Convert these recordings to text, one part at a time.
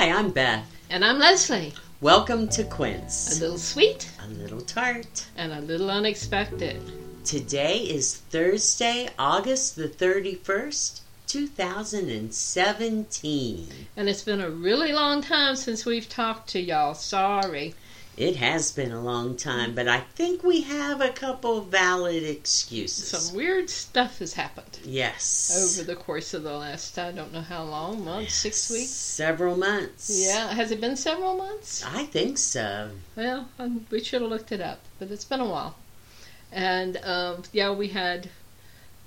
Hi, I'm Beth. And I'm Leslie. Welcome to Quince. A little sweet A little tart. and a little unexpected. Today is Thursday, August the 31st, 2017. And it's been a really long time since we've talked to y'all. Sorry. It has been a long time, but I think we have a couple valid excuses. Some weird stuff has happened yes. over the course of the last, I don't know how long, months, six weeks? Several months. Yeah. Has it been several months? I think so. Well, um, we should have looked it up, but it's been a while. And um, yeah, we had,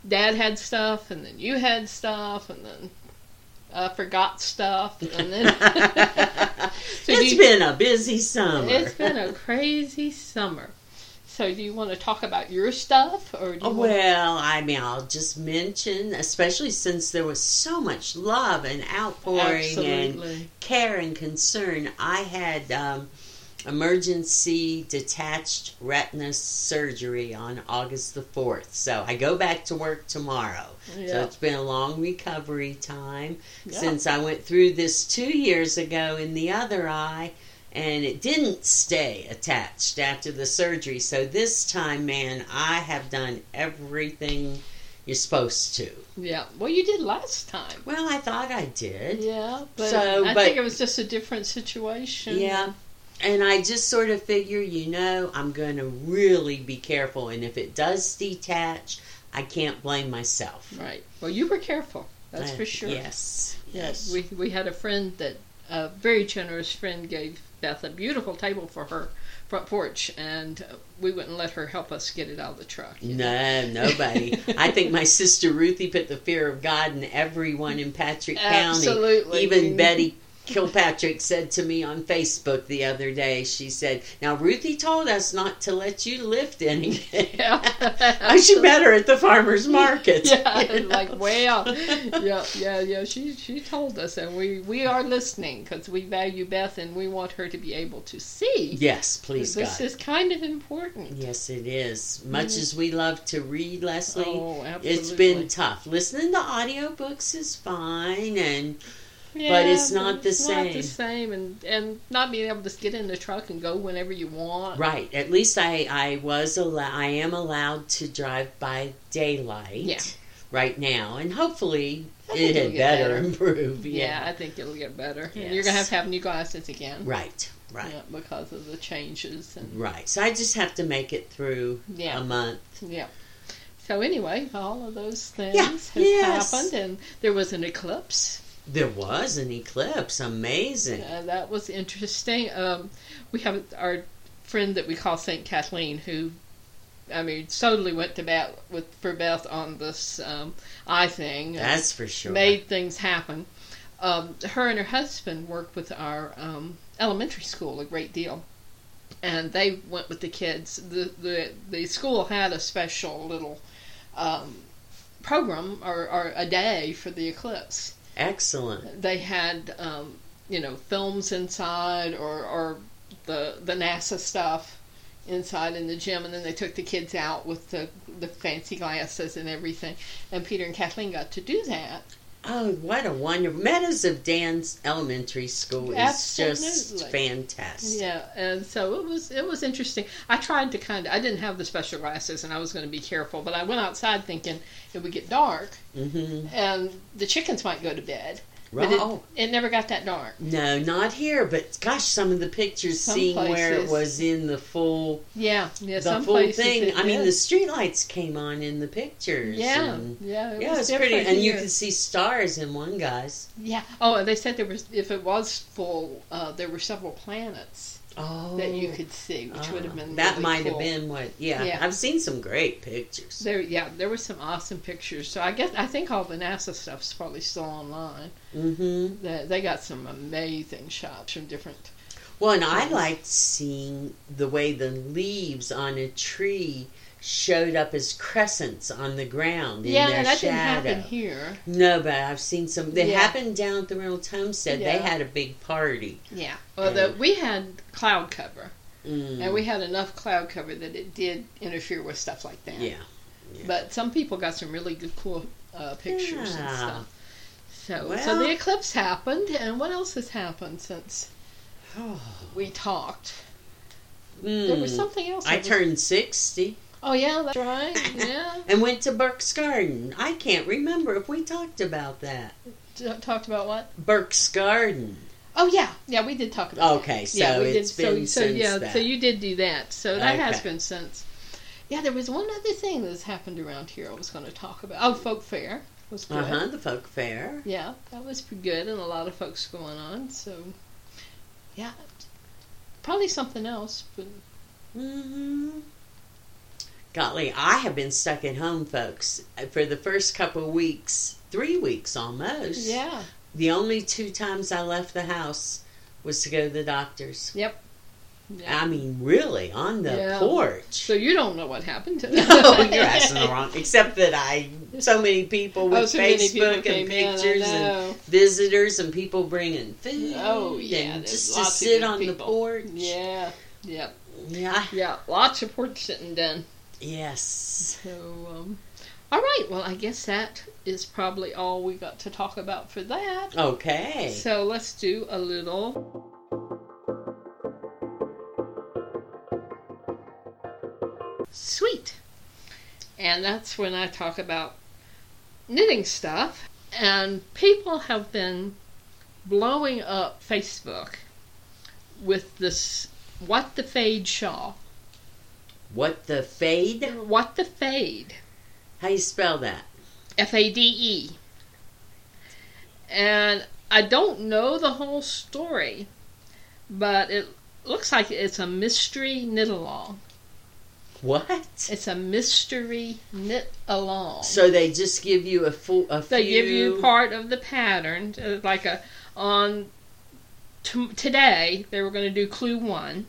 Dad had stuff, and then you had stuff, and then I forgot stuff, and then. So it's you- been a busy summer. It's been a crazy summer. So, do you want to talk about your stuff, or do you Well, I mean, I'll just mention, especially since there was so much love and outpouring and care and concern, I had um, emergency detached retina surgery on August the 4th. So I go back to work tomorrow. Yeah. So it's been a long recovery time Yeah. since I went through this two years ago in the other eye. And it didn't stay attached after the surgery. So this time, man, I have done everything you're supposed to. Yeah. Well, you did last time. Well, I thought I did. Yeah, but So, I but- think it was just a different situation. Yeah. And I just sort of figure, you know, I'm going to really be careful. And if it does detach, I can't blame myself. Right. Well, you were careful. That's Uh, for sure. Yes. Yes. We we had a friend that a very generous friend gave Beth a beautiful table for her front porch, and we wouldn't let her help us get it out of the truck. No, nobody. I think my sister Ruthie put the fear of God in everyone in Patrick County. Absolutely. Even Betty Kilpatrick said to me on Facebook the other day, she said, Now, Ruthie told us not to let you lift anything. Yeah. I should better at the farmer's market. Yeah, you know? like well, yeah, yeah, yeah. She she told us, and we we are listening because we value Beth, and we want her to be able to see. Yes, please, this God. is kind of important. Yes, it is. Much as we love to read, Leslie, Oh, absolutely. it's been tough. Listening to audiobooks is fine, and Yeah, it's not the it's Not the same. same, and and not being able to get in the truck and go whenever you want. right. At least I I was allowed. I am allowed to drive by daylight. Yeah. Right now, and hopefully it it'll had get better better. improve. Yeah, Yeah. I think it'll get better. And you're gonna have to have new glasses again. Right. Right. Yeah, because of the changes and Right. So I just have to make it through Yeah. a month. Yeah. So anyway, all of those things Yeah, have yes. happened, and there was an eclipse. There was an eclipse. Amazing. Uh, that was interesting. Um, we have our friend that we call Saint Kathleen, who, I mean, totally went to bat with for Beth on this um, eye thing. That's for sure. made things happen. Um, her and her husband worked with our um, elementary school a great deal, and they went with the kids. the the The school had a special little um, program or, or a day for the eclipse. Excellent. They had um, you know films inside or or the the NASA stuff inside in the gym, and then they took the kids out with the the fancy glasses and everything. And Peter and Kathleen got to do that. Oh, what a wonderful Meadows of Dan's elementary school is just fantastic. Yeah, and so it was it was interesting. I tried to kind of I didn't have the special glasses and I was going to be careful, but I went outside thinking it would get dark Mm-hmm. and the chickens might go to bed. Right. It, it never got that dark. No, not here, but gosh, some of the pictures Some seeing where it was in the full Yeah, yeah. the full thing. it I mean, the streetlights came on in the pictures. yeah, yeah, it yeah, was it's pretty, different and you could see stars in one guy's. Yeah. Oh, and they said there was if it was full, uh, there were several planets Oh, that you could see, which would have ah, been that really might have been what. Yeah, Yeah. I've seen some great pictures. There, yeah, there were some awesome pictures. So I guess I think all the NASA stuff's probably still online. Mm-hmm. They, they got some amazing shots from different. Well, and I liked seeing the way the leaves on a tree showed up as crescents on the ground in yeah, their that shadow. didn't happen here. No, but I've seen some. They Yeah. happened down at the Reynolds Homestead. They had a big party. Yeah. Well, the, we had cloud cover, Mm. and we had enough cloud cover that it did interfere with stuff like that. yeah. Yeah. But some people got some really good, cool uh, pictures and stuff. So, so the eclipse happened, and what else has happened since Oh, we talked? There was mm. something else. I was- turned 60 Oh yeah, that's right. Yeah, and went to Burke's Garden. I can't remember if we talked about that. T- talked about what? Burke's Garden. Oh yeah, yeah, we did talk about. that. Okay, so yeah, we it's did. So, been so since yeah, that. so you did do that. So that has been since. Yeah, there was one other thing that's happened around here. I was going to talk about. Oh, folk fair was good. Uh huh. The folk fair. Yeah, that was pretty good, and a lot of folks going on. So, yeah, probably something else, but hmm Golly, I have been stuck at home, folks, for the first couple of weeks, three weeks almost. yeah, The only two times I left the house was to go to the doctor's. yeah. I mean, really, on the Yeah. porch. So you don't know what happened to no, you're asking the wrong. Except that I, so many people oh, with Oh, so many people Facebook and came in, pictures and visitors and people bringing food. Oh, yeah, and just to sit on the porch. Yeah, Yep. Yeah. yeah. Lots of porch sitting done. Yes. So, um, all right. Well, I guess that is probably all we got to talk about for that. Okay. So let's do a little. Sweet. And that's when I talk about knitting stuff. And people have been blowing up Facebook with this What the Fade shawl. What the fade? What the Fade. How you spell that? F A D E. And I don't know the whole story, but it looks like it's a mystery knit along. What? It's a mystery knit along. So they just give you a full a they few. give you part of the pattern, uh, like a on t- today they were going to do clue one,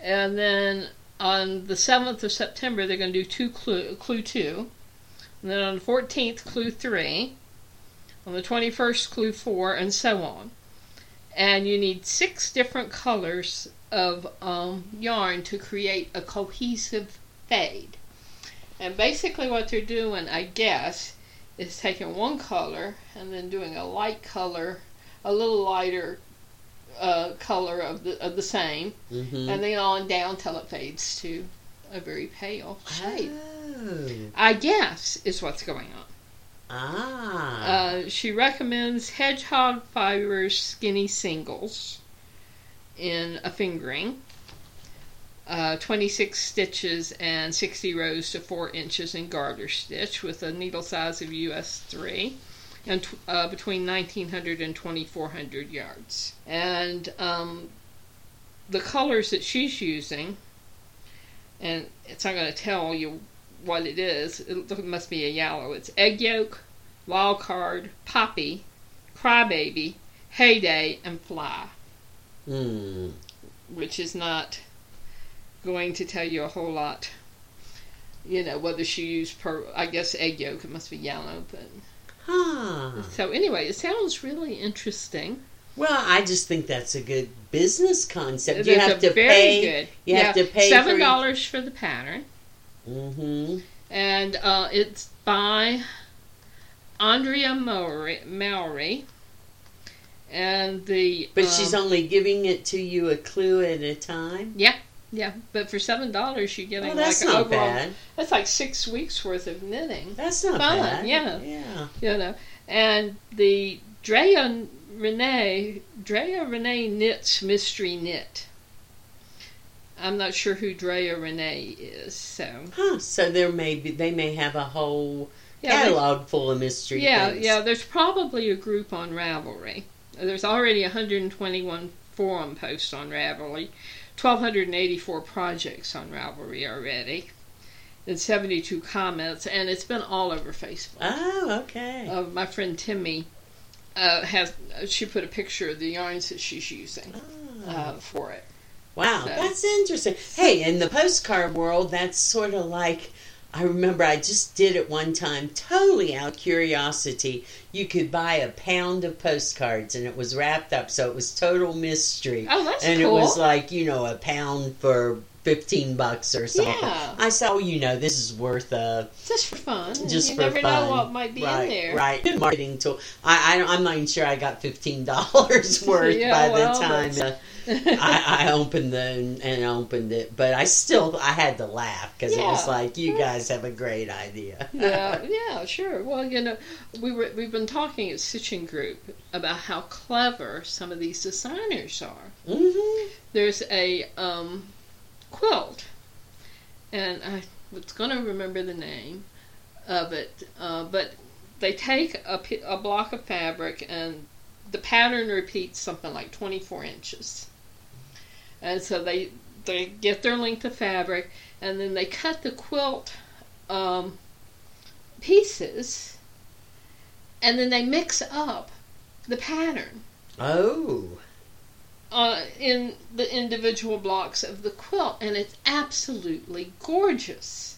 and then on the seventh of September they're going to do two clue clue two, and then on the fourteenth clue three, on the twenty first clue four, and so on. And you need six different colors of um, yarn to create a cohesive fade. And basically, what they're doing, I guess, is taking one color and then doing a light color, a little lighter uh, color of the of the same, Mhm. and then on down till it fades to a very pale shade. Oh. I guess is what's going on. Ah. Uh, she recommends hedgehog fibers skinny singles in a fingering. Uh, 26 stitches and 60 rows to 4 inches in garter stitch with a needle size of US 3 and uh, between 1900 and 2400 yards. And um, the colors that she's using, and it's not going to tell you what it is, it, must be a yellow. It's egg yolk, wild card, poppy, crybaby, heyday, and fly Hmm. which is not going to tell you a whole lot. You know whether she used per. I guess egg yolk. It must be yellow, but Huh. so anyway, it sounds really interesting. Well, I just think that's a good business concept. You have to very pay. good. You have Yeah, to pay seven for. dollars for the pattern, Mm-hmm. and uh, it's by Andrea Mowry. Mowry and the But um, she's only giving it to you a clue at a time. yeah, but for seven dollars you're getting Well, that's like not overall. bad. That's like six weeks worth of knitting. That's not Fun, bad. yeah. Yeah. you know. And the Drea Renee, Drea Renee knits mystery knit. I'm not sure who Drea Renee is, so Huh. So there may be. They may have a whole yeah, they- catalog full of mystery yeah, things. yeah. There's probably a group on Ravelry. There's already 121 forum posts on Ravelry, 1,284 projects on Ravelry already, and 72 comments, and it's been all over Facebook. Oh, okay. uh, my friend Timmy uh, has she put a picture of the yarns that she's using Oh. uh, for it. Wow, So- that's interesting. Hey, in the postcard world, that's sort of like I remember I just did it one time, totally out of curiosity. You could buy a pound of postcards, and it was wrapped up, so it was total mystery. Oh, that's and cool. it was like you know a pound for fifteen bucks or something. Yeah. I said, oh, you know, this is worth a. Just for fun. just you for never fun. know what might be right, in there. Right, Good marketing tool. I, I, I'm not even sure I got fifteen dollars worth Yeah, by well, the time I, I opened the and opened it, but I still I had to laugh because it was like you guys have a great idea. yeah, yeah, sure. Well, you know, we were we've been talking at Stitching Group about how clever some of these designers are. hmm There's a um, quilt, and I was going to remember the name of it, uh, but they take a, a block of fabric and the pattern repeats something like 24 inches. And so they they get their length of fabric and then they cut the quilt um, pieces and then they mix up the pattern Oh, uh, in the individual blocks of the quilt, and it's absolutely gorgeous.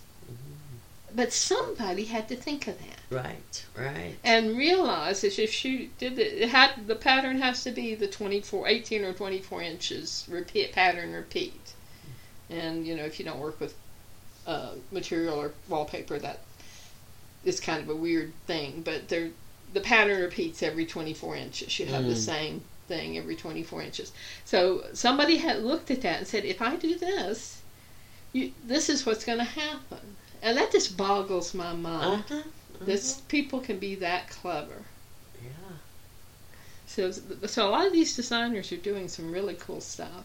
But somebody had to think of that right, right. and realize that if she did it, it had the pattern has to be the 24, 18 or 24 inches repeat pattern repeat. And you know, if you don't work with uh, material or wallpaper, that is kind of a weird thing. But there, the pattern repeats every 24 inches. You have the Mm. same thing every 24 inches. So somebody had looked at that and said, if I do this, you, this is what's going to happen. And that just boggles my mind. Uh-huh. This people can be that clever. Yeah. So, so a lot of these designers are doing some really cool stuff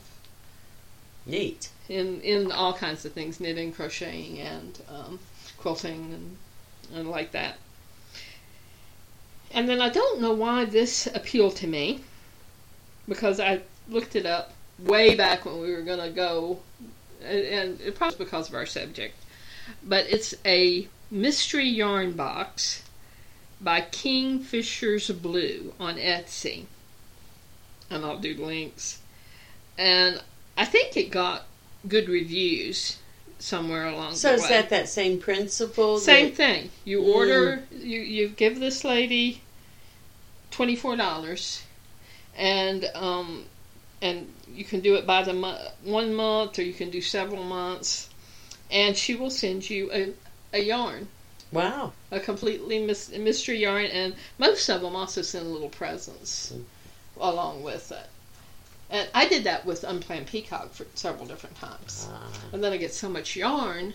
Neat. in in all kinds of things, knitting, crocheting, and um, quilting, and and like that. And then I don't know why this appealed to me, because I looked it up way back when we were going to go, and, and it probably was because of our subject. But it's a mystery yarn box by Kingfisher's Blue on Etsy. And I'll do links. And I think it got good reviews somewhere along So the way. So is that that same principle? Same that- thing. You Mm. order, you you give this lady twenty four dollars, and um, and you can do it by the mo- one month, or you can do several months, and she will send you a a yarn, Wow. a completely mis- mystery yarn, and most of them also send little presents Mm. along with it. And I did that with Unplanned Peacock for several different times. Ah, And then I get so much yarn,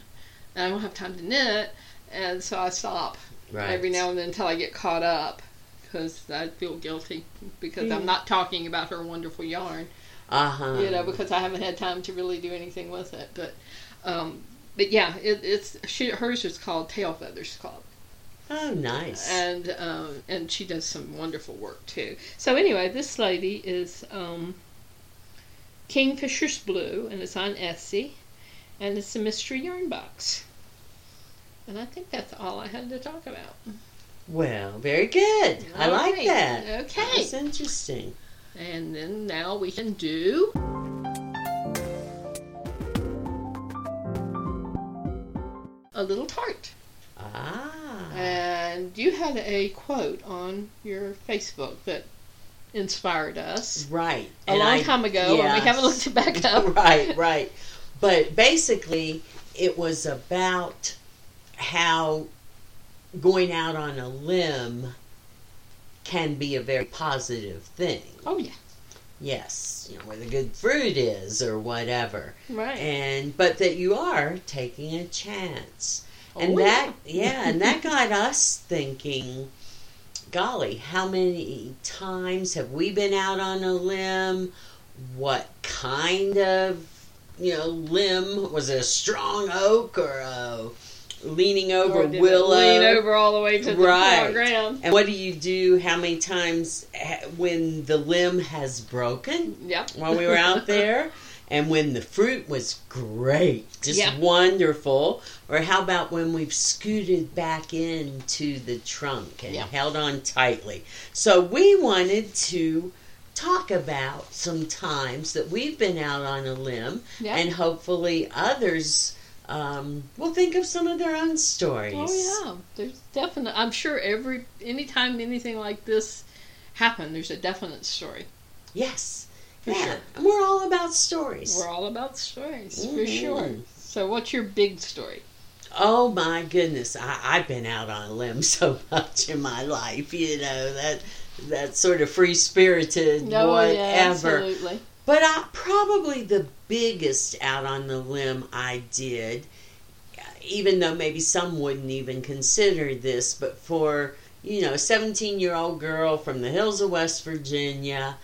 and I don't have time to knit, and so I stop right. every now and then until I get caught up because I feel guilty because Yeah. I'm not talking about her wonderful yarn, Uh-huh. you know, because I haven't had time to really do anything with it. But, um, but yeah, it, it's she, hers is called Tail Feathers Club, Oh, nice. and um, and she does some wonderful work too. So anyway, this lady is um, Kingfisher's Blue, and it's on Etsy, and it's a mystery yarn box. And I think that's all I had to talk about. well, very good. I like right. that. Okay. That's interesting. And then now we can do a little tart. Ah. And you had a quote on your Facebook that inspired us right. a And long I- time ago, and we haven't looked it back up. right, right. But basically, it was about how going out on a limb can be a very positive thing. Oh yeah, Yes, you know where the good fruit is or whatever. right. And but that you are taking a chance. Oh, and Oh, that yeah, and that got us thinking golly, how many times have we been out on a limb? What kind of you know limb was it a strong oak or a leaning over Or did it willow? lean over all the way to the Right. ground. And what do you do? How many times when the limb has broken Yep. while we were out there? And when the fruit was great, just Yeah. wonderful. Or how about when we've scooted back into the trunk and Yeah. held on tightly? So we wanted to talk about some times that we've been out on a limb, Yeah. and hopefully others um, will think of some of their own stories. Oh yeah, there's definite. I'm sure every anytime anything like this happened, there's a definite story. Yes. for yeah. sure. And we're all about stories. We're all about stories, for Mhm. sure. So, what's your big story? Oh my goodness, I, I've been out on a limb so much in my life, you know, that that sort of free spirited Oh, whatever. yeah, absolutely. But I, probably the biggest out on the limb I did, even though maybe some wouldn't even consider this, but for, you know, a 17 year old girl from the hills of West Virginia,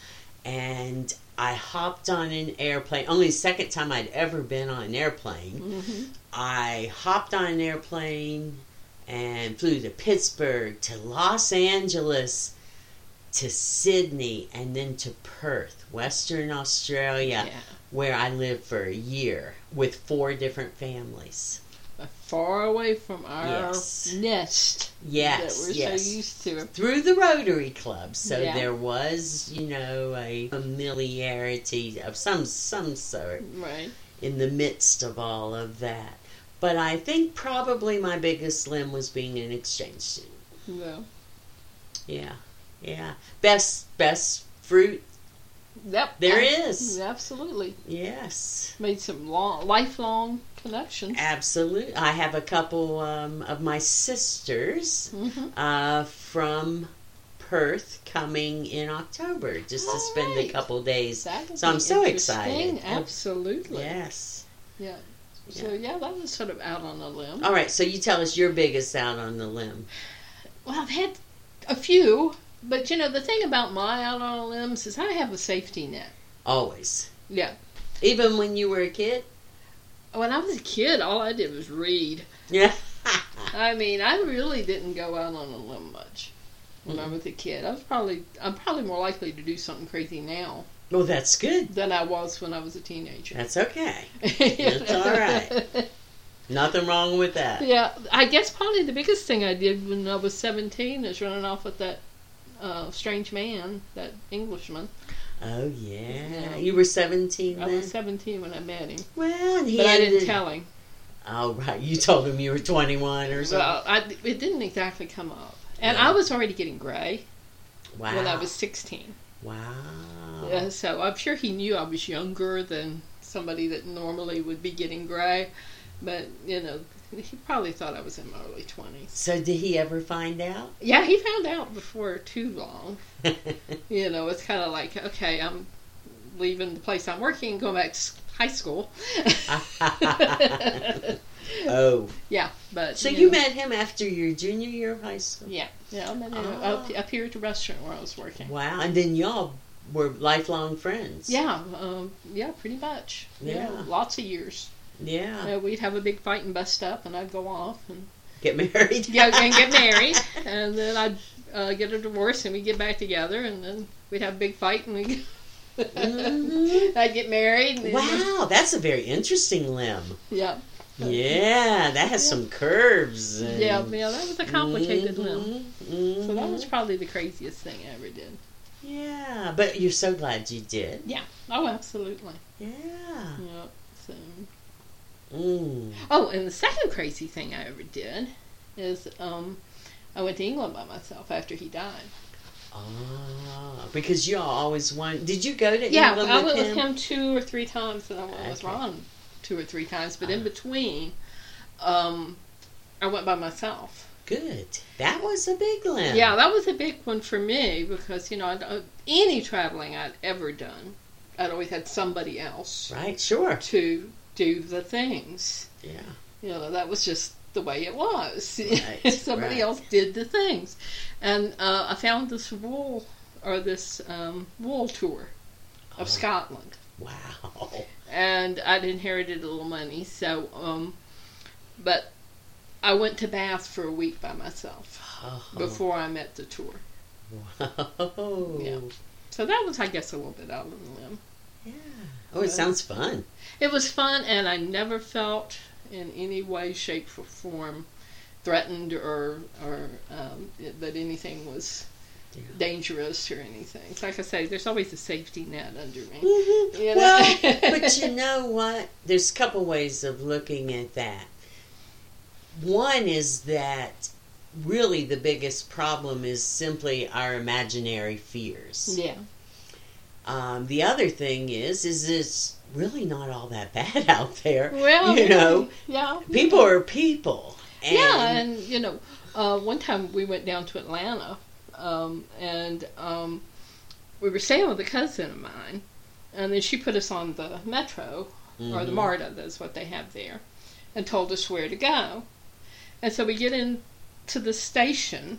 and I hopped on an airplane, only the second time I'd ever been on an airplane. hmm I hopped on an airplane and flew to Pittsburgh, to Los Angeles, to Sydney, and then to Perth, Western Australia, Yeah. where I lived for a year with four different families. Far away from our Yes. nest Yes, that we're yes. so used to. Through the Rotary Club, so Yeah. there was, you know, a familiarity of some some sort Right. in the midst of all of that. But I think probably my biggest limb was being an exchange student. Well, Yeah, yeah. Best best fruit yep. there is. Absolutely. Yes, Made some long, lifelong connections. absolutely. I have a couple um, of my sisters hmm uh, from Perth coming in October just to spend a Alright. couple days. That So I'm so excited. Absolutely. Yes. Yeah. So yeah, that was sort of out on a limb. All right. So you tell us your biggest out on the limb. Well, I've had a few, but you know the thing about my out on a limbs is I have a safety net. Always. Yeah. Even when you were a kid. When I was a kid, all I did was read. Yeah. I mean, I really didn't go out on a limb much when I Mm. was a kid. I was probably I'm probably more likely to do something crazy now well, that's good. than I was when I was a teenager. That's okay. That's all right. Nothing wrong with that. Yeah, I guess probably the biggest thing I did when I was 17 is running off with that uh, strange man, that Englishman. Oh yeah. You were seventeen I then. was 17 when I met him, well, and he but I didn't tell him. Oh right. You told him you were twenty-one or something. Well, I, it didn't exactly come up. And Yeah. I was already getting gray wow. when I was 16. Wow. Yeah, so I'm sure he knew I was younger than somebody that normally would be getting gray. But, you know, he probably thought I was in my early 20s. So did he ever find out? Yeah, he found out before too long. You know, it's kind of like, okay, I'm leaving the place I'm working and going back to high school. oh. yeah, but. So you you know, met him after your junior year of high school? Yeah, yeah, I met him Ah. up, up here at the restaurant where I was working. Wow. And then y'all were lifelong friends. Yeah, um, yeah, pretty much. Yeah, Yeah. lots of years. Yeah. We'd have a big fight and bust up, and I'd go off and Get married. yeah, and get married, and then I'd uh, get a divorce, and we'd get back together, and then we'd have a big fight, and we. Mhm. I'd get married. And Wow, that's a very interesting limb. Yeah. Yeah, that has Yeah. some curves. And... Yeah, yeah, that was a complicated limb. Mhm, So that was probably the craziest thing I ever did. Yeah, but you're so glad you did. Yeah. Oh, absolutely. Yeah. Yeah. So. Mm. Oh, and the second crazy thing I ever did is um, I went to England by myself after he died. Ah, because you all always want. Did you go to Yeah, England I with went him? with him two or three times, and I went with Ron two or three times. But in Ah. between, um, I went by myself. Good. That was a big one. Yeah, that was a big one for me because you know I'd, uh, any traveling I'd ever done, I'd always had somebody else Right. Sure. to do the things. Yeah. You know that was just the way it was. Right, somebody right. else did the things, and uh, I found this wool or this um, wool tour of Oh. Scotland. Wow. and I'd inherited a little money. So, um, but I went to Bath for a week by myself Oh. before I met the tour. Wow. Yeah. So that was, I guess, a little bit out on the limb. Yeah. Oh, it sounds fun. It was fun, and I never felt in any way, shape, or form threatened or or um, that anything was Yeah. dangerous or anything. It's like I say, there's always a safety net under me. Mhm. You know? Well, but you know what? There's a couple ways of looking at that. One is that really the biggest problem is simply our imaginary fears. Yeah. Um, the other thing is, is it's really not all that bad out there. Well, you know, yeah, people are people. And yeah, and you know, uh, one time we went down to Atlanta, um, and um, we were staying with a cousin of mine, and then she put us on the metro or the Mhm. MARTA, that's what they have there, and told us where to go. And so we get into the station,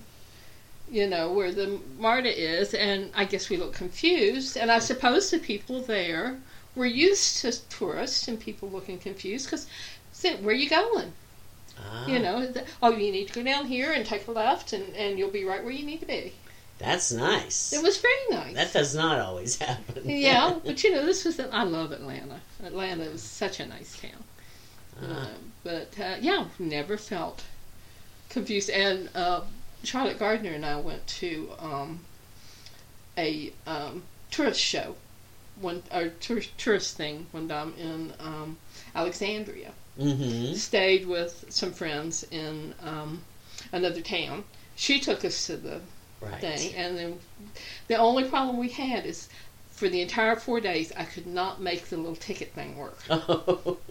you know, where the MARTA is, and I guess we look confused. And I suppose the people there were used to tourists and people looking confused because said, "Where are you going?" Ah, You know, the, oh, you need to go down here and take a left, and, and you'll be right where you need to be. that's nice. It was very nice. that does not always happen. yeah, but you know, this was. I love Atlanta. Atlanta is such a nice town. Ah, Uh, but uh, yeah, never felt confused. And uh, Charlotte Gardner and I went to um, a um, tourist show, one or tourist, tourist thing one time in um, Alexandria. mm-hmm. Stayed with some friends in um, another town. She took us to the Right. thing, and then the only problem we had is for the entire four days I could not make the little ticket thing work. Oh.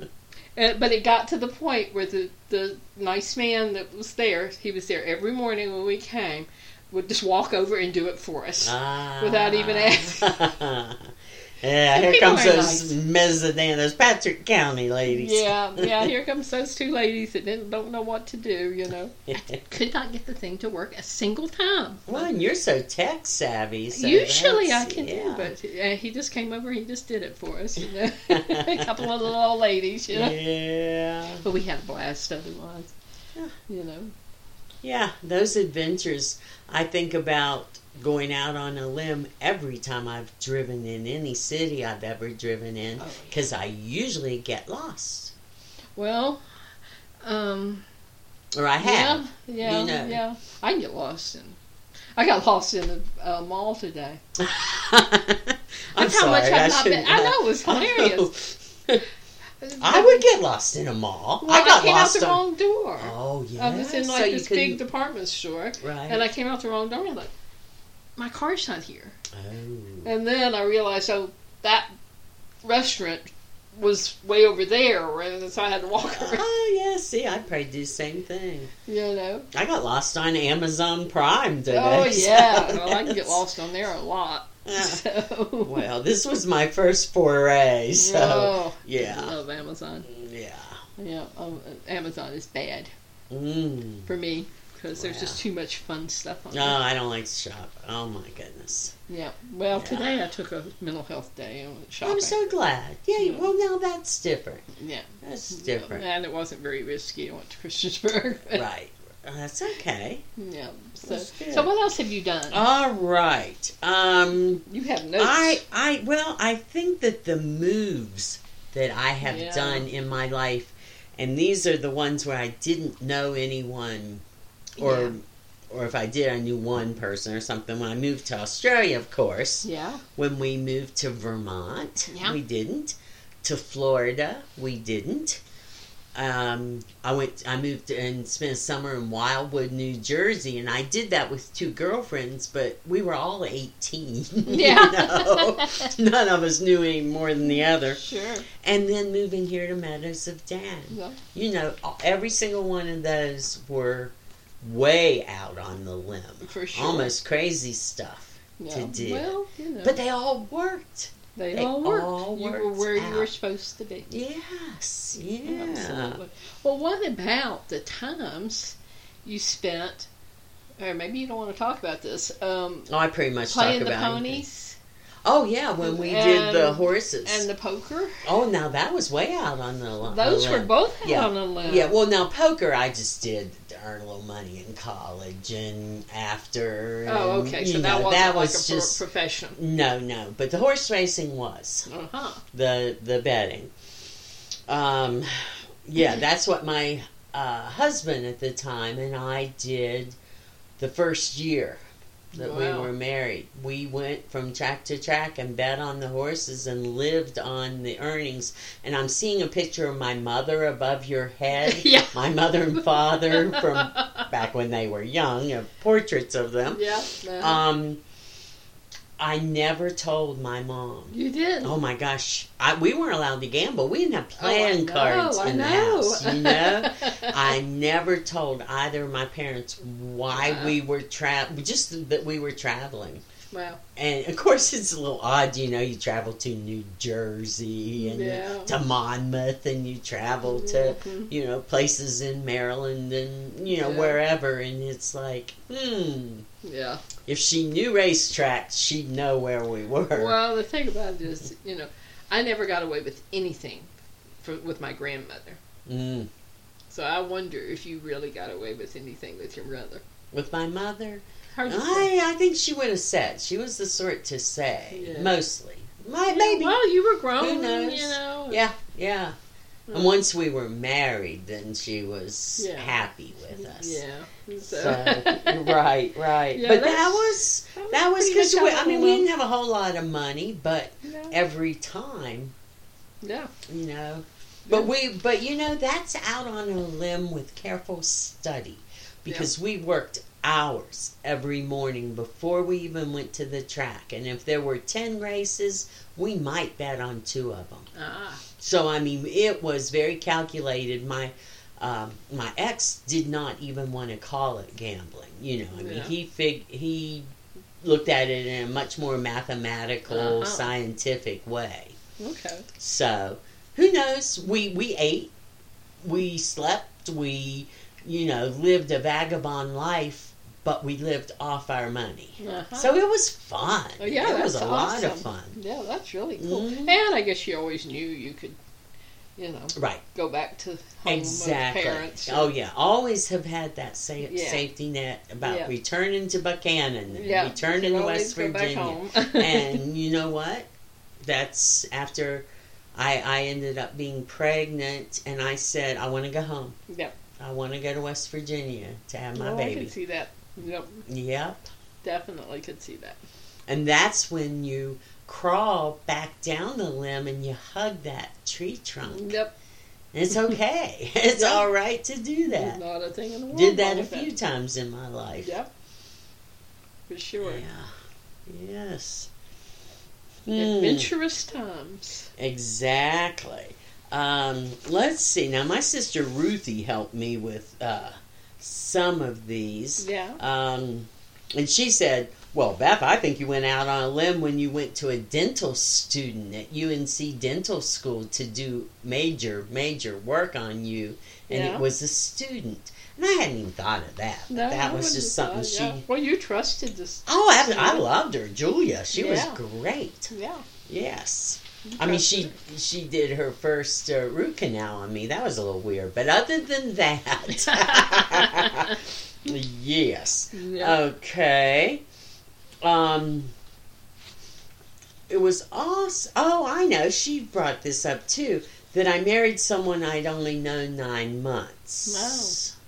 Uh, but it got to the point where the the nice man that was there, he was there every morning when we came, would just walk over and do it for us. Ah. Without even asking. yeah, And here comes are those Meadows of Dan, those Patrick County ladies. yeah, yeah. Here comes those two ladies that didn't don't know what to do. You know, could not get the thing to work a single time. well, and you're so tech savvy. So Usually I can yeah. do, but uh, he just came over. He just did it for us. You know? a couple of little old ladies. You know, Yeah. but we had a blast otherwise. Yeah. You know. Yeah, those adventures. I think about going out on a limb every time I've driven in any city I've ever driven in Oh, yeah. because I usually get lost. Well, um, Or I have. Yeah, yeah, you know. yeah. I get lost in. I got lost in a, a mall today. I'm That's how much sorry, I've I not been- I know, it was hilarious. I would get lost in a mall. Well, I got came lost out the on- wrong door. Oh yeah. I was in like so this big department store, right. and I came out the wrong door. And like, my car's not here. oh. And then I realized, oh, that restaurant was way over there, and so I had to walk around. Oh yeah, see, I'd probably do the same thing. You know. I got lost on Amazon Prime today. Oh so yeah, well, I can get lost on there a lot. Yeah. So. Well, this was my first foray, so oh, yeah. I love Amazon. yeah. Yeah, um, Amazon is bad Mm. for me because there's Wow. just too much fun stuff on No, there. I don't like to shop. Oh my goodness. Yeah. Well, Yeah. today I took a mental health day and went shopping. I'm so glad. Yeah, Yeah. well now that's different. yeah. That's different. And it wasn't very risky. I went to Christiansburg. Right. That's okay. yeah. So, so what else have you done? All right. Um you have notes. I I well, I think that the moves that I have Yeah. done in my life and these are the ones where I didn't know anyone or Yeah. or if I did I knew one person or something when I moved to Australia, of course. Yeah. When we moved to Vermont, Yeah. we didn't. To Florida, we didn't. Um, I went. I moved and spent a summer in Wildwood, New Jersey, and I did that with two girlfriends. But we were all eighteen. you Yeah. know? none of us knew any more than the other. Sure. And then moving here to Meadows of Dan, Yeah. you know, every single one of those were way out on the limb, For sure. almost crazy stuff. Yeah. to do. Well, you know. But they all worked. they, they all worked. all you were worked where you were supposed to be. Yes, yeah. Absolutely. Well, what about the times you spent, or maybe you don't want to talk about this, um, Oh, I pretty much playing the ponies anything. Oh yeah, when we did the horses. and the poker? oh, now that was way out on the line. Those were both out Yeah. on a limb. Yeah, well, now poker I just did to earn a little money in college and after. Oh, okay. So that know, that like was a pro- just profession. no, no. But the horse racing was Uh huh. the the betting. Um, yeah, that's what my uh, husband at the time and I did the first year that we were married. We went from track to track and bet on the horses and lived on the earnings. And I'm seeing a picture of my mother above your head. Yeah. My mother and father from back when they were young, uh, portraits of them. Yeah. uh-huh. Um, I never told my mom. You did. Oh my gosh, I, we weren't allowed to gamble. We didn't have Oh, playing know, cards in the house. You know, I never told either of my parents why Wow. we were tra- just that we were traveling. Wow. And of course, it's a little odd. You know, you travel to New Jersey and Yeah. to Monmouth, and you travel to Mhm. you know places in Maryland and you know Yeah. wherever, and it's like, hmm. Yeah. If she knew racetracks, she'd know where we were. Well, the thing about it is, you know, I never got away with anything for, with my grandmother. Mm. So I wonder if you really got away with anything with your brother. With my mother, say. I I think she would have said. She was the sort to say Yeah. mostly. My Yeah, maybe. Well, you were grown. Who knows? You know. Yeah, yeah. Mm. And once we were married, then she was Yeah. happy with us. Yeah. So, So, right, right. Yeah, but that was that was because I mean we didn't have a whole lot of money, but Yeah. every time yeah. you know. But we, but you know, that's out on a limb with careful study, because we worked hours every morning before we even went to the track, and if there were ten races, we might bet on two of them. Ah. So I mean, it was very calculated. My um, my ex did not even want to call it gambling. You know, I mean, Yeah. he fig he looked at it in a much more mathematical, Uh-huh. scientific way. Okay. So who knows? We we ate, we slept, we you know lived a vagabond life, but we lived off our money. Uh-huh. So it was fun. Oh, yeah, it was a lot of fun. Yeah, that's really cool. Mhm. And I guess you always knew you could, you know, Right. go back to home Exactly. parents. Oh yeah, always have had that sa- Yeah. safety net about Yeah. returning to Buckhannon, yeah. returning to West always go back Virginia. and you know what? That's after I I ended up being pregnant, and I said I want to go home. Yep. I want to go to West Virginia to have my oh, I baby. see that. Yep. Yep. Definitely could see that. And that's when you crawl back down the limb and you hug that tree trunk. Yep. It's okay. it's Yeah. all right to do that. Not a thing in the world. Did that a few times in my life. Yep. For sure. Yeah. Yes. Adventurous times. Exactly. Um, let's see. Now, my sister Ruthie helped me with uh, some of these. Yeah. Um, and she said, Well, Beth, I think you went out on a limb when you went to a dental student at UNC Dental School to do major, major work on you. And Yeah. it was a student. And I hadn't even thought of that. No, that was just something thought, she. yeah. Well, you trusted this. Oh, I, I loved her. Julia. She Yeah. was great. Yeah. Yes. I mean, she she did her first uh, root canal on me. That was a little weird, but other than that, yes. Yeah. Okay. Um. It was awesome. Oh, I know. She brought this up too. That I married someone I'd only known nine months. Wow.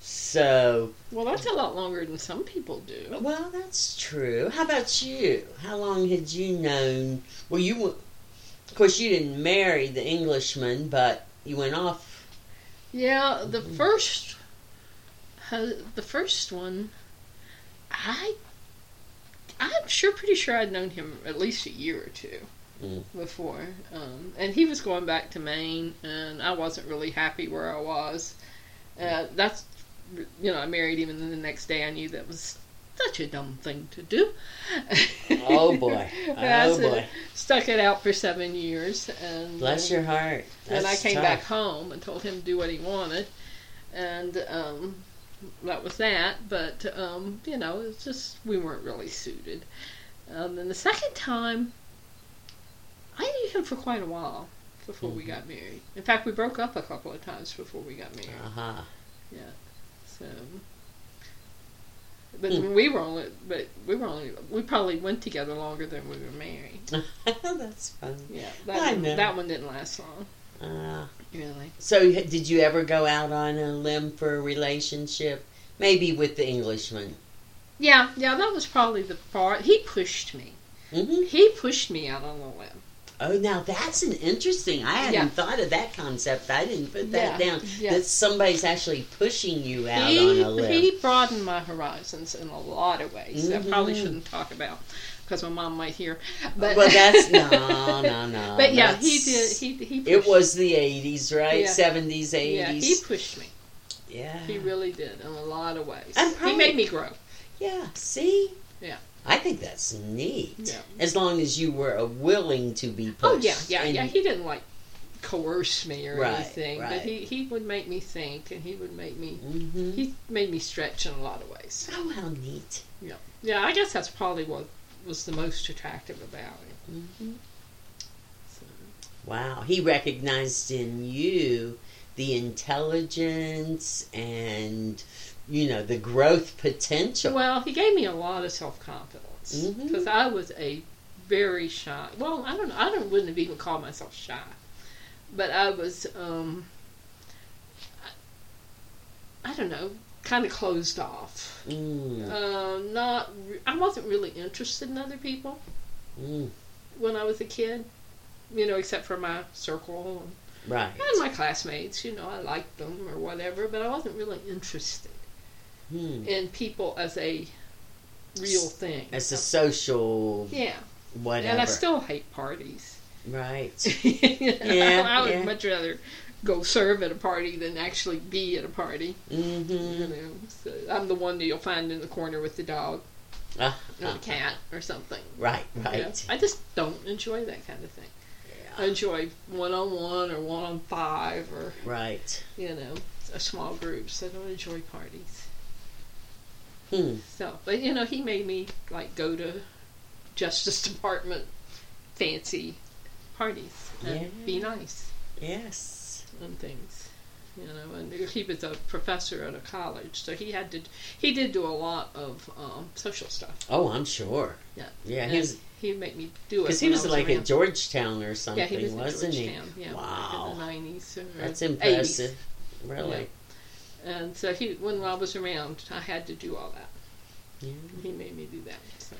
So, well, that's a lot longer than some people do. well, that's true. How about you? How long had you known? Well, you, of course, you didn't marry the Englishman, but you went off. Yeah, the first, uh, the first one, I, I'm sure, pretty sure I'd known him at least a year or two Mm. before, um, and he was going back to Maine, and I wasn't really happy where I was. Uh, that's, you know, I married him, and then the next day I knew that was such a dumb thing to do. Oh, boy. I Oh, boy. Stuck it out for seven years, and Bless your heart. and I came tough. back home and told him to do what he wanted, and um, that was that. But um, you know, it's just we weren't really suited. Um, then the second time, I knew him for quite a while before we Mhm. got married. In fact, we broke up a couple of times before we got married. Uh-huh. So, but Hmm. we were only, but we were only, we probably went together longer than we were married. That's fun. Yeah, that know. that one didn't last long, Uh, really. so, did you ever go out on a limb for a relationship? Maybe with the Englishman. Yeah, yeah, that was probably the part. He pushed me. hmm He pushed me out on a limb. Oh, now that's an interesting. I hadn't Yeah. thought of that concept. I didn't put that Yeah, down. yeah. That somebody's actually pushing you out he, on a limb. he broadened my horizons in a lot of ways. I probably Mhm. shouldn't talk about because my mom might hear. But well, that's no, no, no. But yeah, he did. He he. It was the '80s, right? Yeah. '70s, Yeah, he pushed me. Yeah. He really did in a lot of ways. I'm He made me grow. Yeah. See. Yeah. I think that's neat. Yeah. As long as you were willing to be pushed. Oh yeah, yeah, and- yeah. He didn't like coerce me or Right, anything, right. but he he would make me think, and he would make me. Mhm. He made me stretch in a lot of ways. Oh, how neat. Yeah, yeah. I guess that's probably what was the most attractive about it. hmm So, Wow. He recognized in you the intelligence and, you know, the growth potential. well, he gave me a lot of self confidence because I was a very shy. Well, I don't know. I don't wouldn't have even called myself shy, but I was. um I, I don't know, kind of closed off. Mm, Uh, not. Re- I wasn't really interested in other people mm, when I was a kid. You know, except for my circle right. and my classmates. You know, I liked them or whatever, but I wasn't really interested Hmm. in people as a real thing. As a social yeah, whatever. and I still hate parties. right. yeah, I would yeah. much rather go serve at a party than actually be at a party. You Mm-hmm. know, so I'm the one that you'll find in the corner with the dog Ah, or ah, the cat or something. right, you right. know. I just don't enjoy that kind of thing. I enjoy one on one or one on five or Right. you know a small groups. I don't enjoy parties. Hmm. So, but you know, he made me like go to Justice Department fancy parties and Yeah. be nice Yes. and things. You know, and he was a professor at a college, so he had to. He did do a lot of um, social stuff. Oh, I'm sure. Yeah. Yeah, And he was He'd make me do it because he when was like around. at Georgetown or something, Yeah, he was wasn't at he? Yeah, Wow. in the nineties That's 80s. impressive. Really. And so he, when Rob was around, I had to do all that. Yeah. He made me do that. So.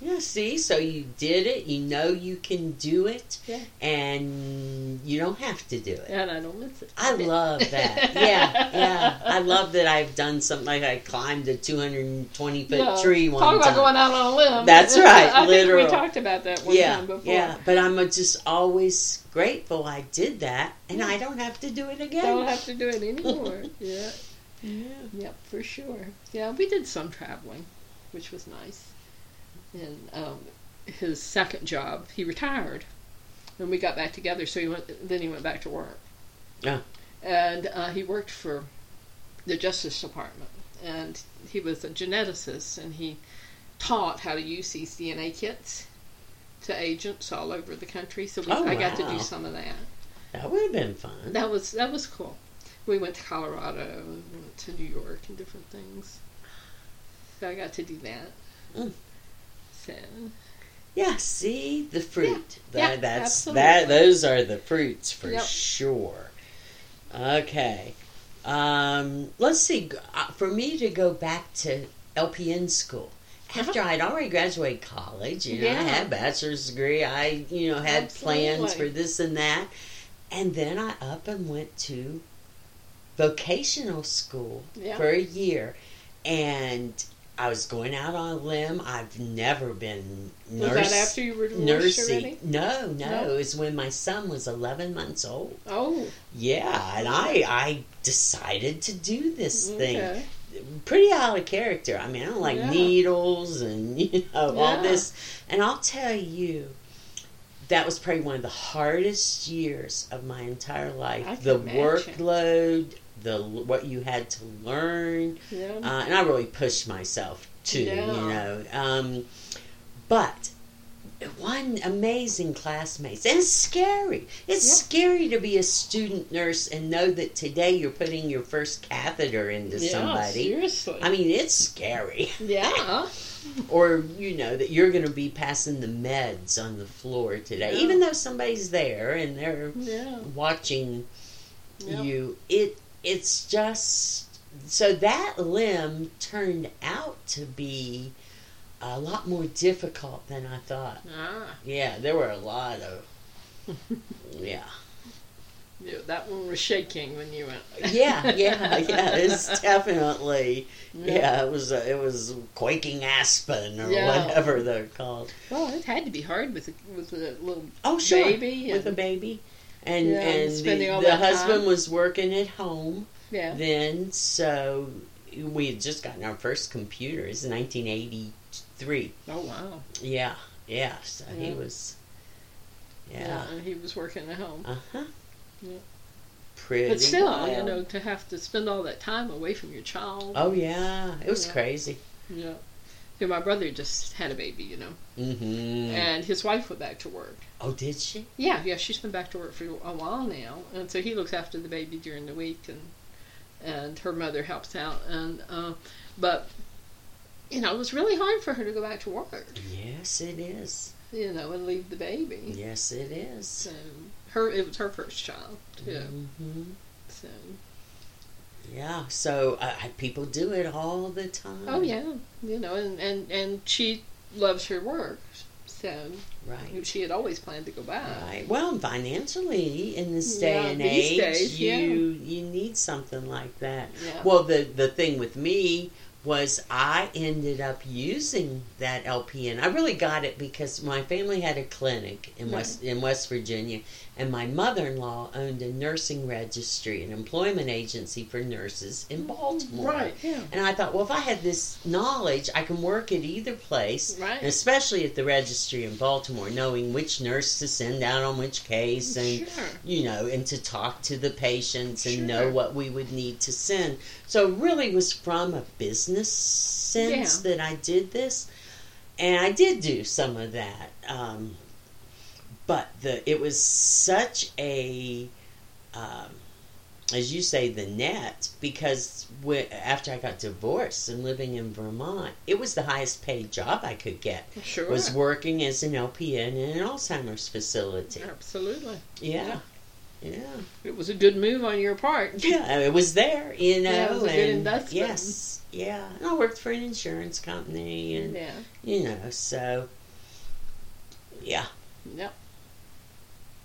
Yeah, see, so you did it. You know you can do it, Yeah. and you don't have to do it. And I don't miss it. I love that. Yeah, yeah. I love that I've done something like I climbed a 220 foot Yeah. tree one time. Talk about going out on a limb. That's right, I literal. think we talked about that one yeah, time before. yeah. But I'm just always grateful I did that, and I don't have to do it again. Don't have to do it anymore. yeah. yeah. Yep, for sure. Yeah, we did some traveling, which was nice. And um, his second job, he retired, and we got back together. So he went. Then he went back to work. Yeah. And uh, he worked for the Justice Department, and he was a geneticist, and he taught how to use these DNA kits to agents all over the country. So we, Oh, I got to do some of that. That would have been fun. That was that was cool. We went to Colorado, and we went to New York, and different things. So I got to do that. Mm. So Yeah, see the fruit. Yeah, That, that's absolutely. that. Those are the fruits for Yep. sure. Okay, um, let's see. Uh, For me to go back to LPN school after I'd already graduated college, you know, I Uh-huh. Had a bachelor's degree. I, you know, had plans for this and that, and then I up and went to vocational school Yeah. for a year, and I was going out on a limb. I've never been was that after you were nursing. No, no, No? it was when my son was eleven months old. Oh, Yeah, and I I decided to do this thing. Pretty out of character. I mean, I don't like Yeah. needles and you know all this. And I'll tell you, that was probably one of the hardest years of my entire life. The imagine. workload, the what you had to learn, Yeah. uh, and I really pushed myself too. You know, um, but one amazing classmates, and it's scary. It's Yeah. scary to be a student nurse and know that today you're putting your first catheter into yeah, somebody. seriously. I mean, it's scary. yeah. or you know that you're going to be passing the meds on the floor today, Yeah. even though somebody's there and they're Yeah. watching Yeah. you it it's just so that limb turned out to be a lot more difficult than I thought. Ah. Yeah, there were a lot of yeah. Yeah, that one was shaking when you went. Yeah, yeah, yeah. It's definitely yeah. It was uh, it was quaking aspen or Yeah. whatever they're called. Well, it had to be hard with a, with a little Oh, sure. baby with a baby, and Yeah, and the, the husband time. was working at home yeah. then, so we had just gotten our first computer. It's 1983. Oh wow. Yeah, yeah. So he was. Yeah. and he was working at home. Uh huh. Yeah. Pretty. But still, you know, to have to spend all that time away from your child. Oh yeah, it was Yeah. crazy. Yeah. Yeah, my brother just had a baby, you know, Mm-hmm. and his wife went back to work. Oh, did she? Yeah, yeah, she's been back to work for a while now, and so he looks after the baby during the week, and and her mother helps out, and uh, but you know, it was really hard for her to go back to work, Yes, it is. you know, and leave the baby. Yes, it is. So her, it was her first child too. hmm So Yeah. So uh, people do it all the time. oh yeah, you know, and and and she loves her work, so Right. she had always planned to go back. Right. Well, financially, in this Yeah, day and age, days, you yeah. you need something like that. Yeah. Well, the the thing with me was I ended up using that LPN. I really got it because my family had a clinic in Right. West in West Virginia, and my mother-in-law owned a nursing registry, an employment agency for nurses in Baltimore. Right. Yeah. And I thought, well, if I had this knowledge, I can work at either place, Right. especially at the registry in Baltimore, knowing which nurse to send out on which case, and Sure. you know, and to talk to the patients and Sure. know what we would need to send. So it really was from a business sense Yeah. that I did this, and I did do some of that. Um, but the it was such a, um, as you say, the net because after I got divorced and living in Vermont, it was the highest paid job I could get. Sure. Was working as an LPN in an Alzheimer's facility. Absolutely. Yeah. Yeah. It was a good move on your part. Yeah, it was there, you know. Yeah, it was a good investment. Yes, yeah. And I worked for an insurance company, and Yeah. you know, so yeah. Yep.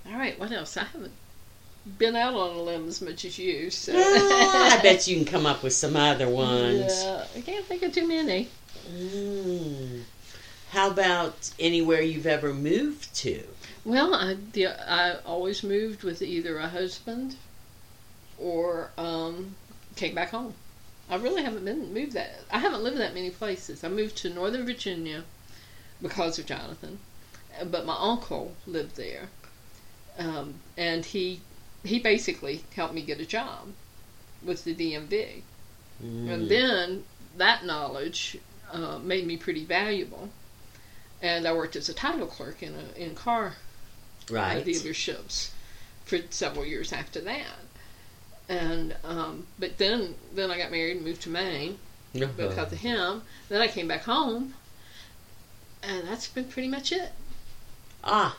All right. What else? I haven't been out on a limb as much as you. So. Ah, I bet you can come up with some other ones. Yeah, I can't think of too many. Mm. How about anywhere you've ever moved to? Well, I the, I always moved with either a husband or um, came back home. I really haven't been moved that. I haven't lived that many places. I moved to Northern Virginia because of Jonathan, but my uncle lived there, um, and he he basically helped me get a job with the DMV. Mm. And then that knowledge uh, made me pretty valuable. And I worked as a title clerk in a in car uh, right. dealerships for several years after that. And um, but then then I got married and moved to Maine because of him. Then I came back home, and that's been pretty much it. ah.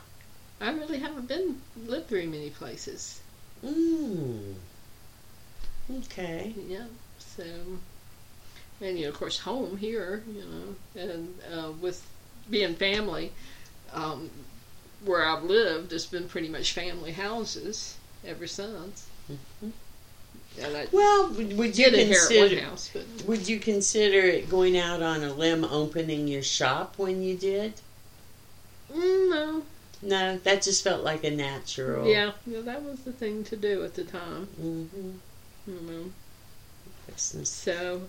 I really haven't been lived very many places. Mm. Okay. Yeah, so and you know, of course, home here, you know, and uh, with being family, um, where I've lived, it's been pretty much family houses ever since. Mhm. And I Well, would would you consider one house, but would you consider it going out on a limb opening your shop when you did? mm, no, No, that just felt like a natural. yeah, yeah, that was the thing to do at the time. Mm-hmm. Know, so.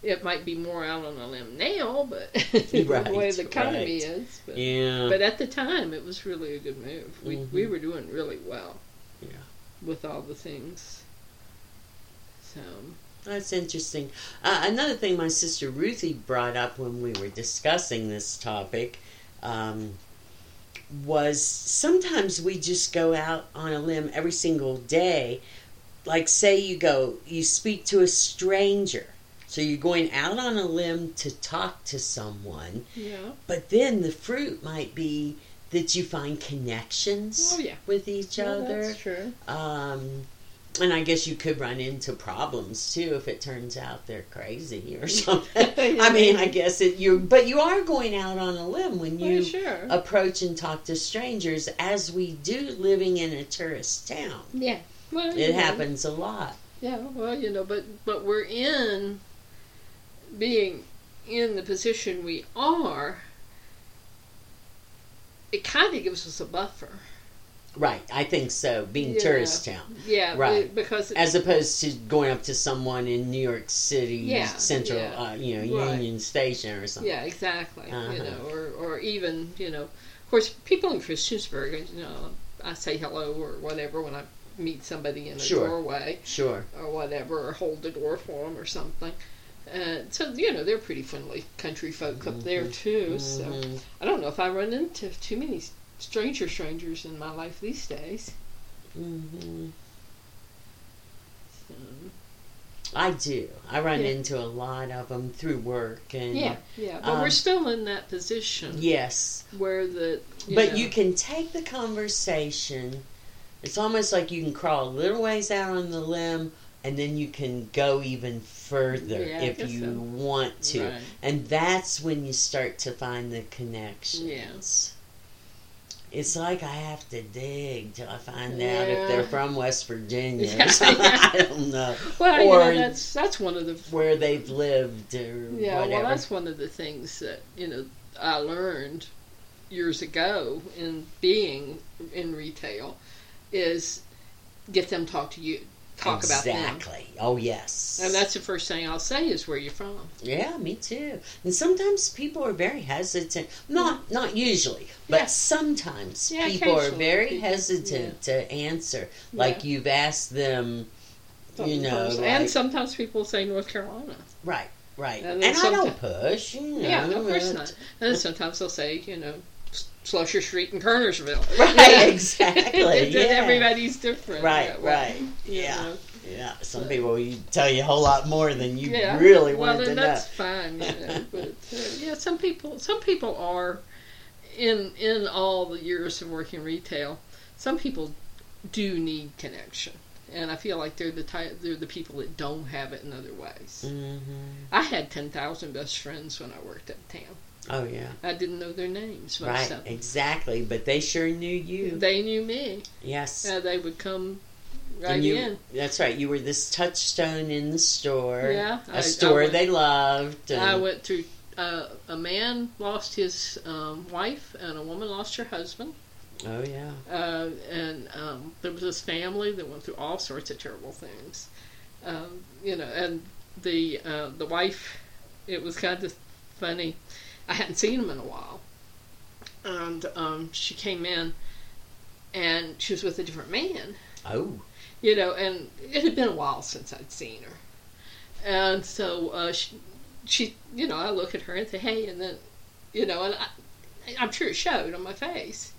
It might be more out on a limb now, but Right, the way the economy right. is. But, Yeah. But at the time, it was really a good move. We we Mhm. were doing really well. Yeah. With all the things. So That's interesting. Uh, another thing my sister Ruthie brought up when we were discussing this topic um, was sometimes we just go out on a limb every single day. Like, say you go, you speak to a stranger. So you're going out on a limb to talk to someone, yeah. but then the fruit might be that you find connections Oh yeah. with each other that's true. um, And I guess you could run into problems too if it turns out they're crazy or something. I mean, I guess it you but you are going out on a limb when Well, you sure. approach and talk to strangers as we do living in a tourist town. yeah. Well, It know, happens a lot. Yeah, well, you know, but but we're in being in the position we are. It kind of gives us a buffer. Right, I think so. Being Yeah. tourist town. Yeah, Right. be- because As opposed to going up to someone in New York City Yeah, Central, yeah. uh, you know, Right. Union Station or something. yeah, exactly. Uh-huh. You know, or or even you know, of course, people in Christiansburg, you know, I say hello or whatever when I meet somebody in a Sure. doorway Sure. or whatever, or hold the door for them or something. And so you know they're pretty friendly country folk up there too. So Mhm. I don't know if I run into too many stranger strangers in my life these days. Mhm. Um, I do. I run Yeah. into a lot of them through work and yeah, yeah, but Um, we're still in that position yes, where the you but know, you can take the conversation. It's almost like you can crawl a little ways out on the limb, and then you can go even further Yeah, if you so. want to, Right. and that's when you start to find the connections. It's like I have to dig till I find out if they're from West Virginia Yeah, yeah. I don't know well, or- you know, that's that's one of the where they've lived or yeah. whatever. Well, that's one of the things that you know I learned years ago in being in retail is get them talk to you, talk about them. exactly. Oh yes. And that's the first thing I'll say is where you're from. yeah, me too. And sometimes people are very hesitant. Not mm-hmm. not usually, but Yeah. sometimes Yeah, people are very people- hesitant to answer. Like Yeah. you've asked them, you know, like, and sometimes people say North Carolina. right, right. And And, I don't push. You know, Yeah, of course not. And sometimes they'll say, you know, Slusher Street in Kernersville. Right, Yeah. exactly, yeah. Everybody's different. Right, well, right. you Yeah. know. Yeah, some people will tell you a whole lot more than you Yeah. really well, wanted to know. that's fine. You know, but uh, yeah, some people, some people are in in all the years of working retail. Some people do need connection, and I feel like they're the type, they're the people that don't have it in other ways. hmm I had ten thousand best friends when I worked at town. Oh yeah, I didn't know their names. Right, exactly. But they sure knew you. They knew me. yes. Uh, they would come right you, in. That's right. You were this touchstone in the store. Yeah, a I- I store went- they loved. I went through. Uh, a man lost his um, wife, and a woman lost her husband. oh yeah. Uh, and um, there was this family that went through all sorts of terrible things. Um, you know, and the uh, the wife, it was kind of funny. I hadn't seen him in a while, and um, she came in, and she was with a different man. Oh. You know, and it had been a while since I'd seen her, and so uh, she, she, you know, I look at her and say, "Hey," and then, you know, and I, I'm sure it showed on my face.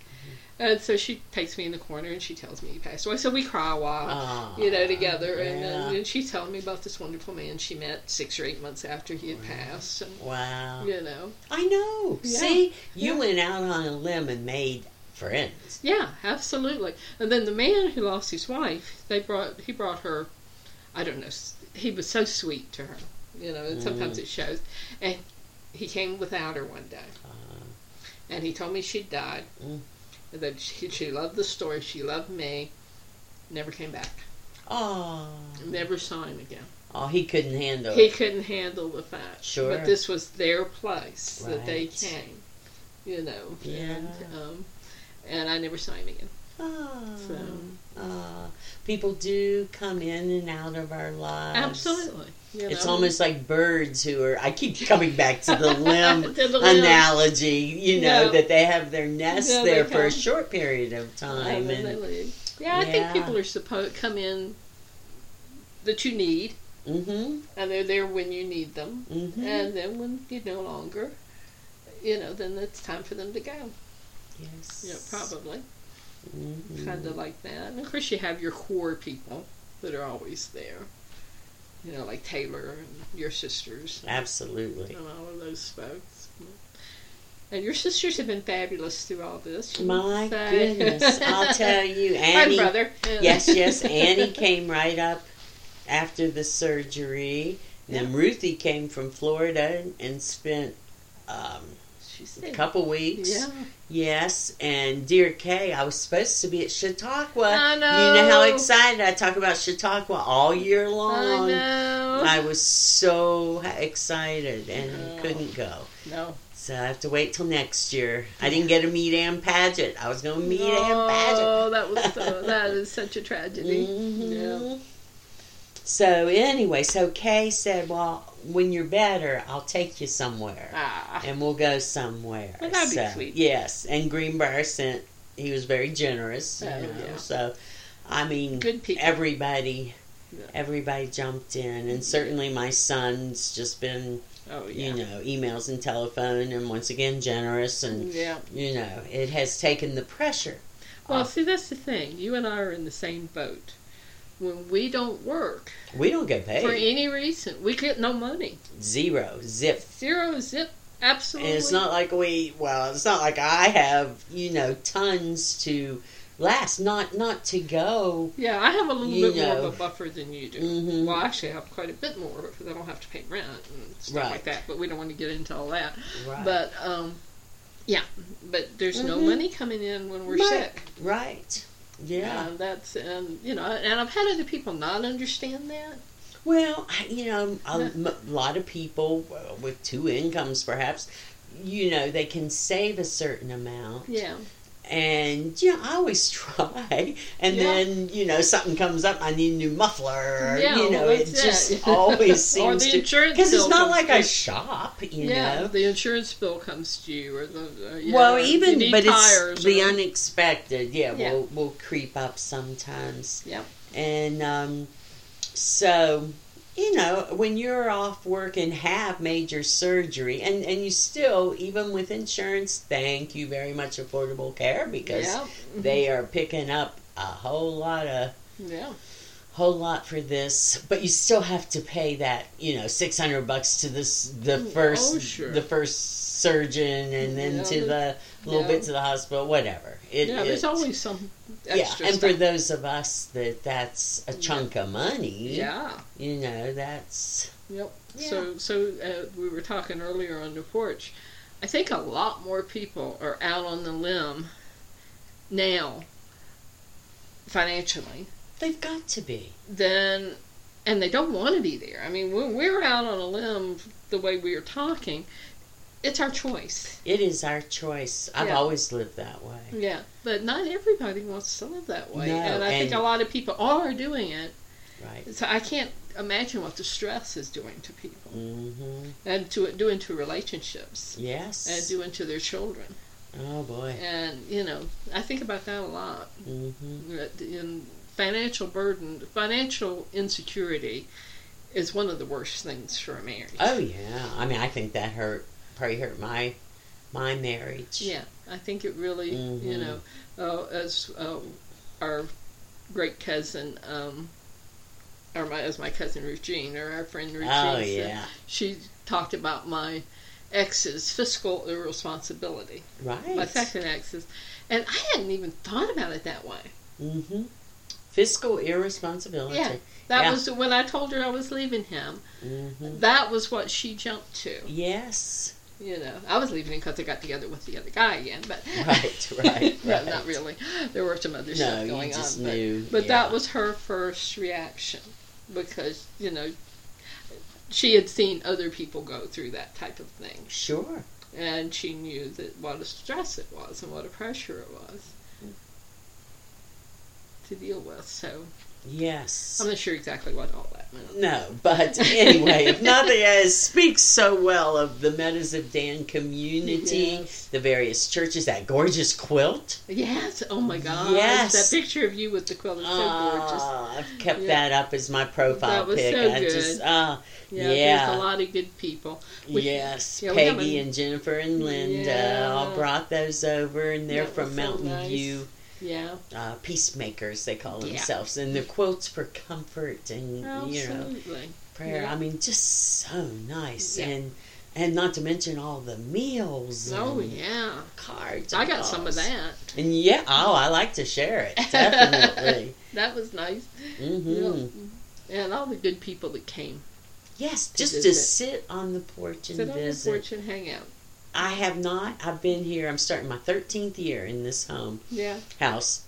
And so she takes me in the corner and she tells me he passed away. So we cry a while, Ah, you know, together. And, yeah. then and she's telling me about this wonderful man she met six or eight months after he had passed. And, Wow. you know, I know. Yeah. See, you Yeah. went out on a limb and made friends. yeah, absolutely. And then the man who lost his wife, they brought he brought her. I don't know. He was so sweet to her, you know. And sometimes Mm. it shows. And he came without her one day, Uh, and he told me she'd died. Mm. And that she, she loved the story. She loved me. Never came back. oh. Never saw him again. Oh, he couldn't handle He it. couldn't handle the fact. Sure. But this was their place that they came. You know. Yeah. And, um, and I never saw him again. Oh. So Ah, people do come in and out of our lives. absolutely. You It's almost like birds who are. I keep coming back to the limb To the limb. analogy. You know that they have their nest there for a short period of time, and. Yeah, I Yeah. think people are supposed come in that you need, mm-hmm, and they're there when you need them, mm-hmm. and then when you no longer, you know, then it's time for them to go. yes, Yeah, probably. Mhm. kind of like that. And of course, you have your core people that are always there. You know, like Taylor and your sisters Absolutely. and all of those folks. And your sisters have been fabulous through all this. My say. goodness, I'll tell you, Annie. brother. yes, yes, Annie came right up after the surgery. Then Ruthie came from Florida and spent um, A couple weeks. Yeah. Yes, and dear Kay, I was supposed to be at Chautauqua. I know. You know how excited I talk about Chautauqua all year long. I know. I was so excited and Oh. couldn't go. no. So I have to wait till next year. I didn't get to meet Ann Patchett. I was going to meet Ann Patchett. Oh, that was so, that is such a tragedy. Mhm. So anyway, so Kay said, "Well, when you're better, I'll take you somewhere, Ah. and we'll go somewhere." Well, that'd be sweet. Yes, and Greenbrier sent. He was very generous. You Oh, know, yeah. So, I mean, everybody, Yeah. everybody jumped in, and certainly my son's just been, Oh yeah. you know, emails and telephone, and once again generous, and Yeah. you know, it has taken the pressure. Well, off. see, that's the thing. You and I are in the same boat. When we don't work we don't get paid for any reason, we get no money. zero zip Zero zip. Absolutely. And it's not like we well, it's not like I have, you know, tons to last. Not not to go. Yeah, I have a little bit more of a buffer than you do. Mhm. Well, actually, I have quite a bit more because I don't have to pay rent and stuff Right. like that. But we don't want to get into all that. Right. But um, yeah, but there's no Mhm. money coming in when we're Right. sick. right. Yeah. And that's and you know, and I've had other people not understand that. Well, you know, a Yeah. lot of people uh, with two incomes, perhaps, you know, they can save a certain amount. Yeah, And you know, I always try, and Yeah. then you know something comes up. I need a new muffler. Or, Yeah, you know, well, it just it. always Or seems the to insurance because it's not like I shop. You yeah. know, The insurance bill comes due, or the uh, yeah, well, you even but it's the unexpected. Yeah, Yeah. will will creep up sometimes. Yep. And um, so you know when you're off work and have major surgery, and and you still even with insurance, thank you very much Affordable Care because yeah, they are picking up a whole lot of yeah, whole lot for this, but you still have to pay that, you know, six hundred bucks to this the Mm, first oh, sure. the first surgeon and then Yeah, to the little yeah. bit to the hospital, whatever. It, yeah. There's it- always some yeah, and stuff. for those of us that that's a chunk of money, yeah. you know, that's Yep. Yeah. So, so uh, we were talking earlier on the porch. I think a lot more people are out on the limb now, financially, they've got to be. Then, and they don't want to be there. I mean, when we're out on a limb, the way we are talking, it's our choice. It is our choice. I've Yeah. always lived that way. Yeah, but not everybody wants to live that way, No, and I think a lot of people are doing it. Right. So I can't imagine what the stress is doing to people, Mm-hmm. and to doing to relationships. Yes. and doing to their children. oh boy. And you know, I think about that a lot. Mm-hmm. In financial burden, financial insecurity is one of the worst things for a marriage. Oh yeah. I mean, I think that hurt. Probably hurt my my marriage. Yeah, I think it really, you Mhm. know, uh, as uh, our great cousin, um, or my as my cousin Ruth Jean, or our friend Ruth Oh yeah. she talked about my ex's fiscal irresponsibility. Right. My second ex's, and I hadn't even thought about it that way. Mm-hmm. Fiscal irresponsibility. Yeah. That Yeah. was when I told her I was leaving him. Mm-hmm. That was what she jumped to. Yes. You know, I was leaving because I got together with the other guy again, but Right, right, no, right. not really. There were some other No, stuff you going just on, knew. but, but yeah. that was her first reaction because you know she had seen other people go through that type of thing, sure. and she knew that what a stress it was and what a pressure it was hmm. to deal with. So Yes. I'm not sure exactly what all that meant. No, but anyway, if nothing else speaks so well of the Meadows of Dan community, Yes. the various churches, that gorgeous quilt. Yes. Oh my gosh. Yes. That picture of you with the quilt is so gorgeous. Ah, I've kept Yeah. that up as my profile That was pic. so I good. just ah Yeah, yeah. There's a lot of good people. We- yes, yeah, Peggy and Jennifer and Linda all brought those over, and they're That from was so Mountain nice. View Yeah. uh, peacemakers. They call Yeah. themselves, and the quotes for comfort and you know prayer. Yeah. I mean, just so nice. Yeah. And and not to mention all the meals. Oh and yeah, cards. I got some of that. And yeah, oh, I like to share it definitely. That was nice. hmm Yeah. And all the good people that came Yes, To just to visit. sit on the porch and sit on the visit. porch and hang out. I have not. I've been here. I'm starting my 13th year in this home Yeah, house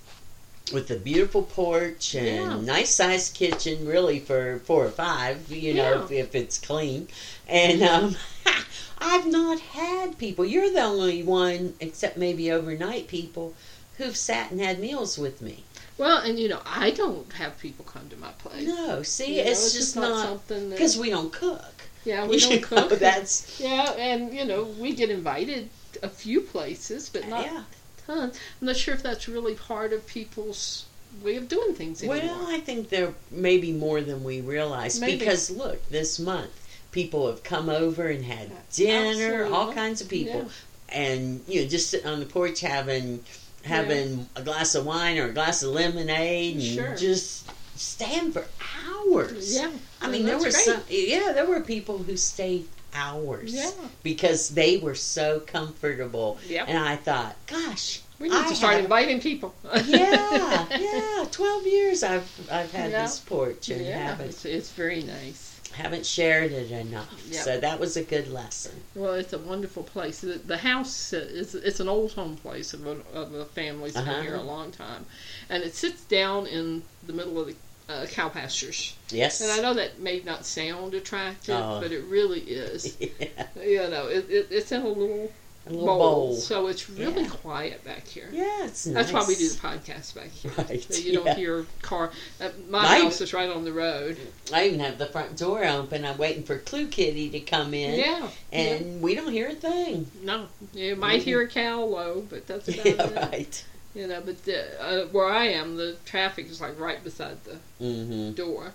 with a beautiful porch and Yeah. nice sized kitchen, really for four or five, you know, Yeah. if, if it's clean. And um, I've not had people. You're the only one, except maybe overnight people, who've sat and had meals with me. Well, and you know, I don't have people come to my place. No, see, You know, it's, just not something because we don't cook. Yeah, we don't know, cook. That's yeah, and you know, we get invited a few places, but not yeah. tons. I'm not sure if that's really part of people's way of doing things anymore. Well, I think there may be more than we realize Maybe. because look, this month people have come over and had dinner, all kinds of people, and you know, just sitting on the porch having having a glass of wine or a glass of lemonade and Sure. just stand for hours. yeah, I mean, there were great. some, yeah, there were people who stayed hours Yeah, because they were so comfortable, yeah. and I thought, gosh. We need I to start have- inviting people. yeah, yeah. Twelve years I've I've had Yeah. this porch and yeah, haven't it's, it's very nice. haven't shared it enough. Yeah. So that was a good lesson. Well, it's a wonderful place. The, the house uh, is it's an old home place of a, of a family that's Uh-huh. been here a long time, and it sits down in the middle of the uh, cow pastures. Yes. And I know that may not sound attractive, Oh. but it really is. yeah. you know, it, it, it's in a little, A little bowl, bowl. so it's really Yeah. quiet back here. Yeah, it's nice. That's why we do the podcast back here. Right. So you yeah. don't hear car. Uh, my house is right on the road. I even have the front door open. I'm waiting for Clue Kitty to come in. Yeah. And we don't hear a thing. No, you might Mhm. hear a cow low, but that's about Yeah, it. right. You know, but the, uh, where I am, the traffic is like right beside the Mm-hmm. door.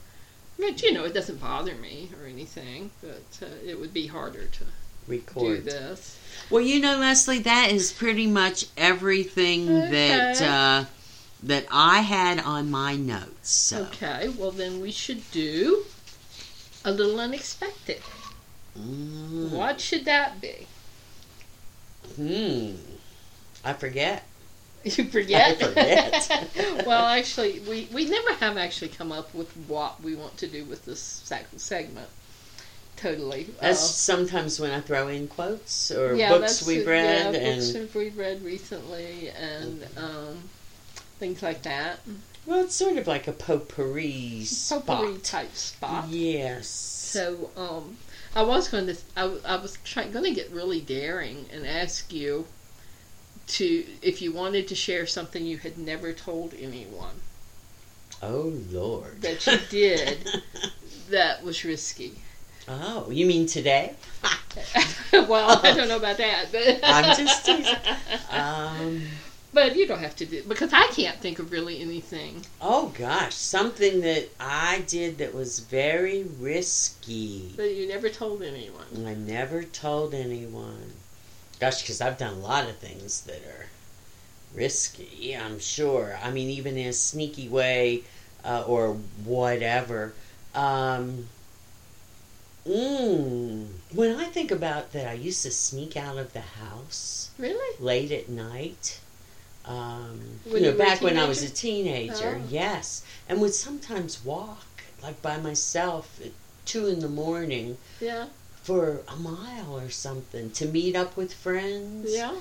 But you know, it doesn't bother me or anything. But uh, it would be harder to do Record. this. Well, you know, Leslie, that is pretty much everything that uh, that I had on my notes. So. Okay, well then we should do a little unexpected. Mm. What should that be? Hmm. I forget. You forget. I forget. well, actually, we we never have actually come up with what we want to do with this seg- segment. Totally. That's Uh, sometimes when I throw in quotes or yeah, books we've read yeah, and books we've read recently, and um, things like that. well, it's sort of like a potpourri spot. Potpourri type spot. Yes. So, um, I was going to, I, I was trying, going to get really daring and ask you to, if you wanted to share something you had never told anyone oh Lord. that you did that was risky. oh, you mean today? well, I don't know about that, but I'm just teasing. Um. But you don't have to do because I can't think of really anything. Oh gosh, something that I did that was very risky. that you never told anyone. I never told anyone. Gosh, because I've done a lot of things that are risky, I'm sure. I mean, even in a sneaky way uh, or whatever. Um, mm, when I think about that, I used to sneak out of the house Really? late at night. Um, you know, back when I was a teenager? teenager, Oh. yes, and would sometimes walk like by myself at two in the morning Yeah. For a mile or something to meet up with friends. Yeah.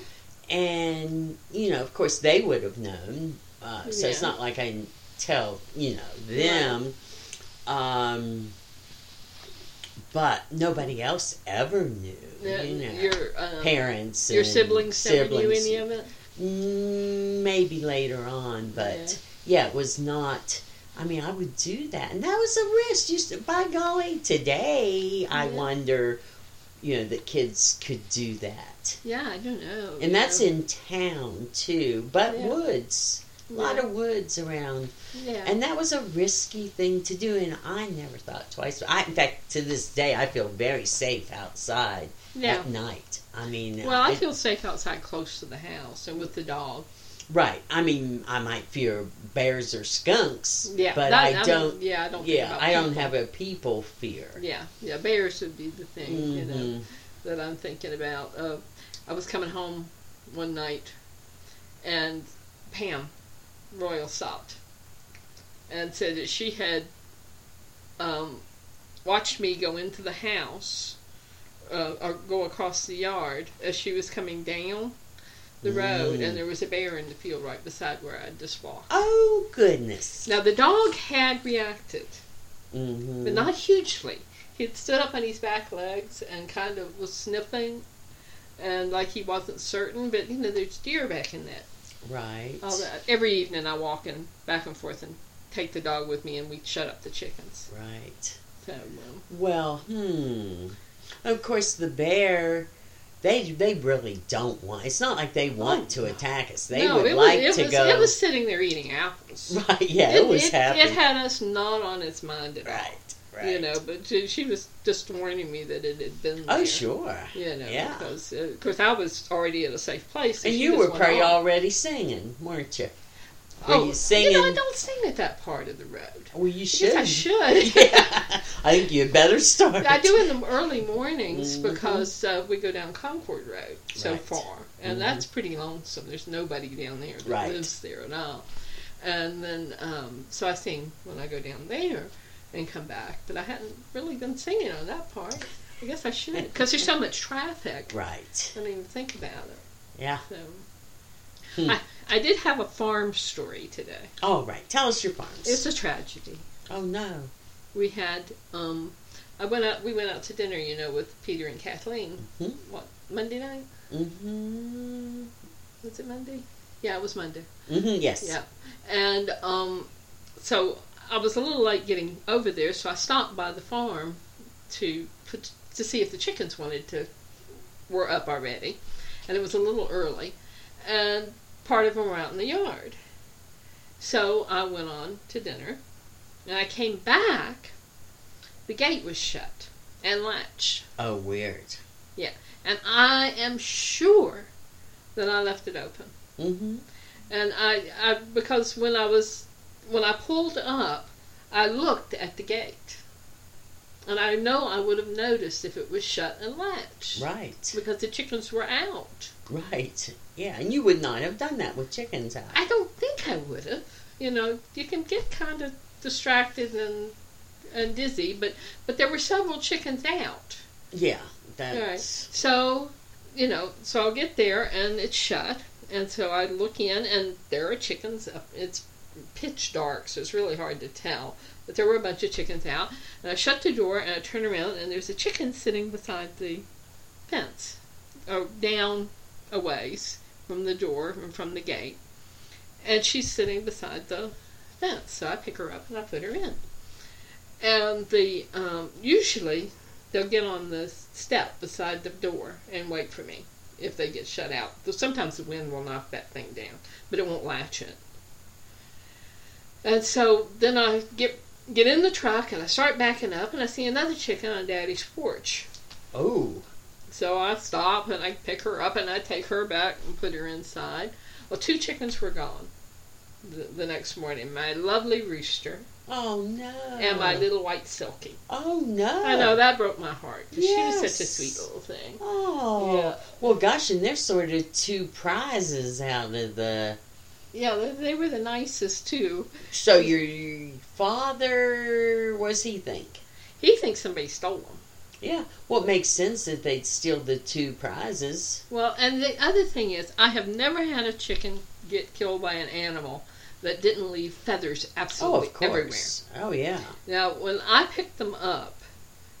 And, you know, of course, they would have known. Uh, so it's not like I tell, you know, them. Um, but nobody else ever knew. Yeah, you know, Your um, parents. your and siblings never knew siblings. any of it. Mm, maybe later on, but yeah. it was not. I mean, I would do that, and that was a risk. Just by golly, today I wonder, you know, that kids could do that, Yeah, I don't know. and that's know. in town too. But Yeah. woods, a lot of woods around, yeah. and that was a risky thing to do, and I never thought twice. I, in fact, to this day, I feel very safe outside yeah. at night. I mean, Well, I it- feel safe outside close to the house and with the dog. Right. I mean, I might fear bears or skunks, Yeah, but that- I mean, don't. yeah, I don't. Think yeah, I don't have a people fear. Yeah, yeah. Bears would be the thing, you know. Mhm. that I'm thinking about. Uh, I was coming home one night, and Pam Royal stopped and said that she had um, watched me go into the house uh, or go across the yard as she was coming down the road, Mm. and there was a bear in the field right beside where I'd just walked. Oh goodness. Now the dog had reacted, Mm-hmm. but not hugely. He had stood up on his back legs and kind of was sniffing, and like he wasn't certain. But you know, there's deer back in that. right. All that. Every evening I walk in back and forth and take the dog with me, and we shut up the chickens. Right. So um, Well, hmm. Of course, the bear. They they really don't want. It's not like they want to attack us. They no, would like was, it to was, go. It was sitting there eating apples. right. Yeah, it, was it, happy. It had us not on its mind at all. right. Right. You know, but she she was just warning me that it had been. Oh sure. You know, Yeah. because uh, of course I was already at a safe place. And you were probably already singing, weren't you? Were oh, you singing? You know, I don't sing at that part of the road. well, you should. I should. yeah. I think you better start. I do in the early mornings Mhm. because uh, we go down Concord Road so Right. far, and Mhm. that's pretty lonesome. There's nobody down there that Right. lives there at all. And then, um, so I sing when I go down there and come back. But I hadn't really been singing on that part. I guess I should because there's so much traffic. Right. I didn't even think about it. Yeah. So. Hmm. I, I did have a farm story today. All right. Tell us your farms. It's a tragedy. oh no. We had um, I went out. We went out to dinner, you know, with Peter and Kathleen. Mhm. What Monday night? Mm-hmm. Was it Monday? Yeah, it was Monday. Mm-hmm. Yes. Yeah, and um, so I was a little late getting over there, so I stopped by the farm to put to see if the chickens wanted to were up already, and it was a little early, and part of them were out in the yard. So I went on to dinner, and I came back. The gate was shut and latched, Oh, weird. Yeah. And I am sure that I left it open. Mm-hmm. And I, I because when I was when I pulled up, I looked at the gate, and I know I would have noticed if it was shut and latched Right. because the chickens were out. Right. Yeah, and you would not have done that with chickens out. I don't think I would have. You know, you can get kind of distracted and and dizzy, but but there were several chickens out. Yeah. Right. That's. So, you know, so I'll get there and it's shut, and so I look in and there are chickens. Up. It's pitch dark, so it's really hard to tell. But there were a bunch of chickens out, and I shut the door and I turn around and there's a chicken sitting beside the fence, or down a ways from the door and from the gate, and she's sitting beside the fence. So I pick her up and I put her in. And the um, usually they'll get on the step beside the door and wait for me if they get shut out. Sometimes the wind will knock that thing down, but it won't latch it. And so then I get get in the truck and I start backing up and I see another chicken on Daddy's porch. Oh. So I stop and I pick her up and I take her back and put her inside. Well, two chickens were gone the, the next morning. My lovely rooster Oh no. and my little white silky. Oh no. I know that broke my heart because she was such a sweet little thing. Oh. Yeah. Well, gosh, and there's sort of two prizes out of the. Yeah, they, they were the nicest too. So your father, what does he think? He thinks somebody stole them. Yeah. Well, it makes sense that they'd steal the two prizes. Well, and the other thing is, I have never had a chicken get killed by an animal that didn't leave feathers Oh, absolutely of course. everywhere. Oh, yeah. Now, when I pick them up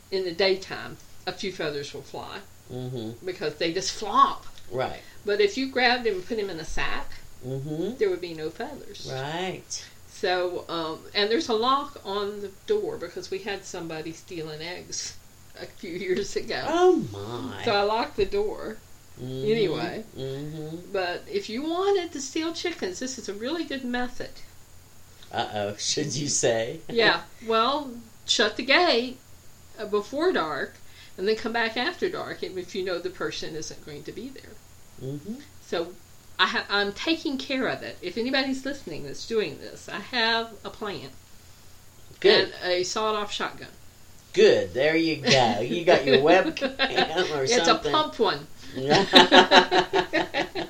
in the daytime, a few feathers will fly Mm-hmm. because they just flop. Right. But if you grabbed him and put him in a sack, Mm-hmm. there would be no feathers. Right. So, um, and there's a lock on the door because we had somebody stealing eggs a few years ago. Oh my. So I locked the door. Mhm. anyway. Mm-hmm. But if you wanted to steal chickens, this is a really good method. Uh oh. Should you say? Yeah. Well, shut the gate uh, before dark, and then come back after dark if you know the person isn't going to be there. mm-hmm. So I ha- I'm taking care of it. If anybody's listening that's doing this, I have a plan Good. and a sawed-off shotgun. good. There you go. You got your webcam or it's something. a pump one.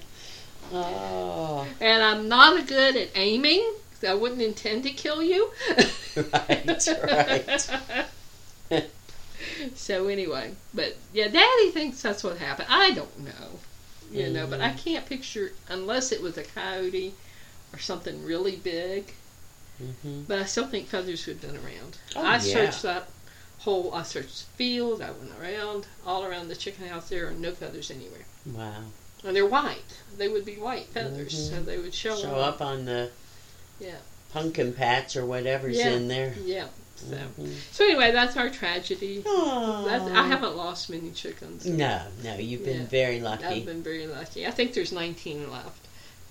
oh, And I'm not good at aiming. I wouldn't intend to kill you. right, right. so anyway, but yeah, Daddy thinks that's what happened. I don't know, you know, but I Mhm. can't picture unless it was a coyote or something really big. hmm But I still think feathers would have been around. Oh, I yeah. searched that whole. I searched the field. I went around all around the chicken house. There are no feathers anywhere, Wow. and they're white. They would be white feathers, Mhm. so they would show, Show up on the Yeah. pumpkin patch or whatever's Yeah. in there. Yeah. So, Mhm. so anyway, that's our tragedy. That's, I haven't lost many chickens. No, no, you've been Yeah. very lucky. I've been very lucky. I think there's 19 left.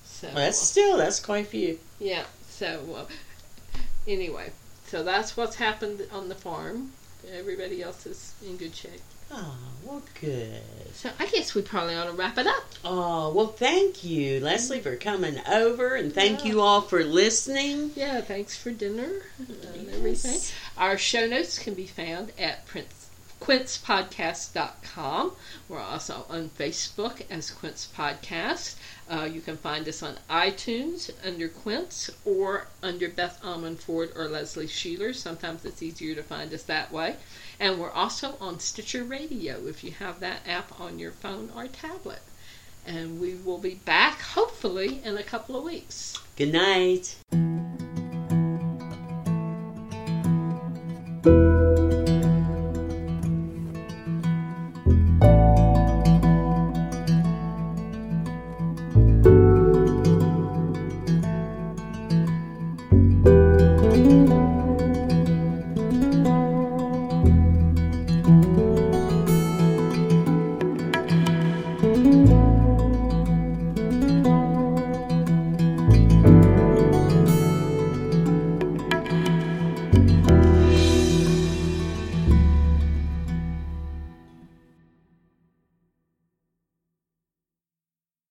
So Well, that's still that's quite a few. yeah. So uh, anyway, so that's what's happened on the farm. Everybody else is in good shape. Oh, well, good. So I guess we probably ought to wrap it up. Oh, well, thank you, Leslie, for coming over, and thank Yeah. you all for listening. Yeah, thanks for dinner and everything. Our show notes can be found at Prince, quincepodcast.com. We're also on Facebook as Quince Podcast. Uh, you can find us on iTunes under Quince or under Beth Almond Ford or Leslie Sheeler. Sometimes it's easier to find us that way. And we're also on Stitcher Radio if you have that app on your phone or tablet. And we will be back, hopefully, in a couple of weeks. Good night.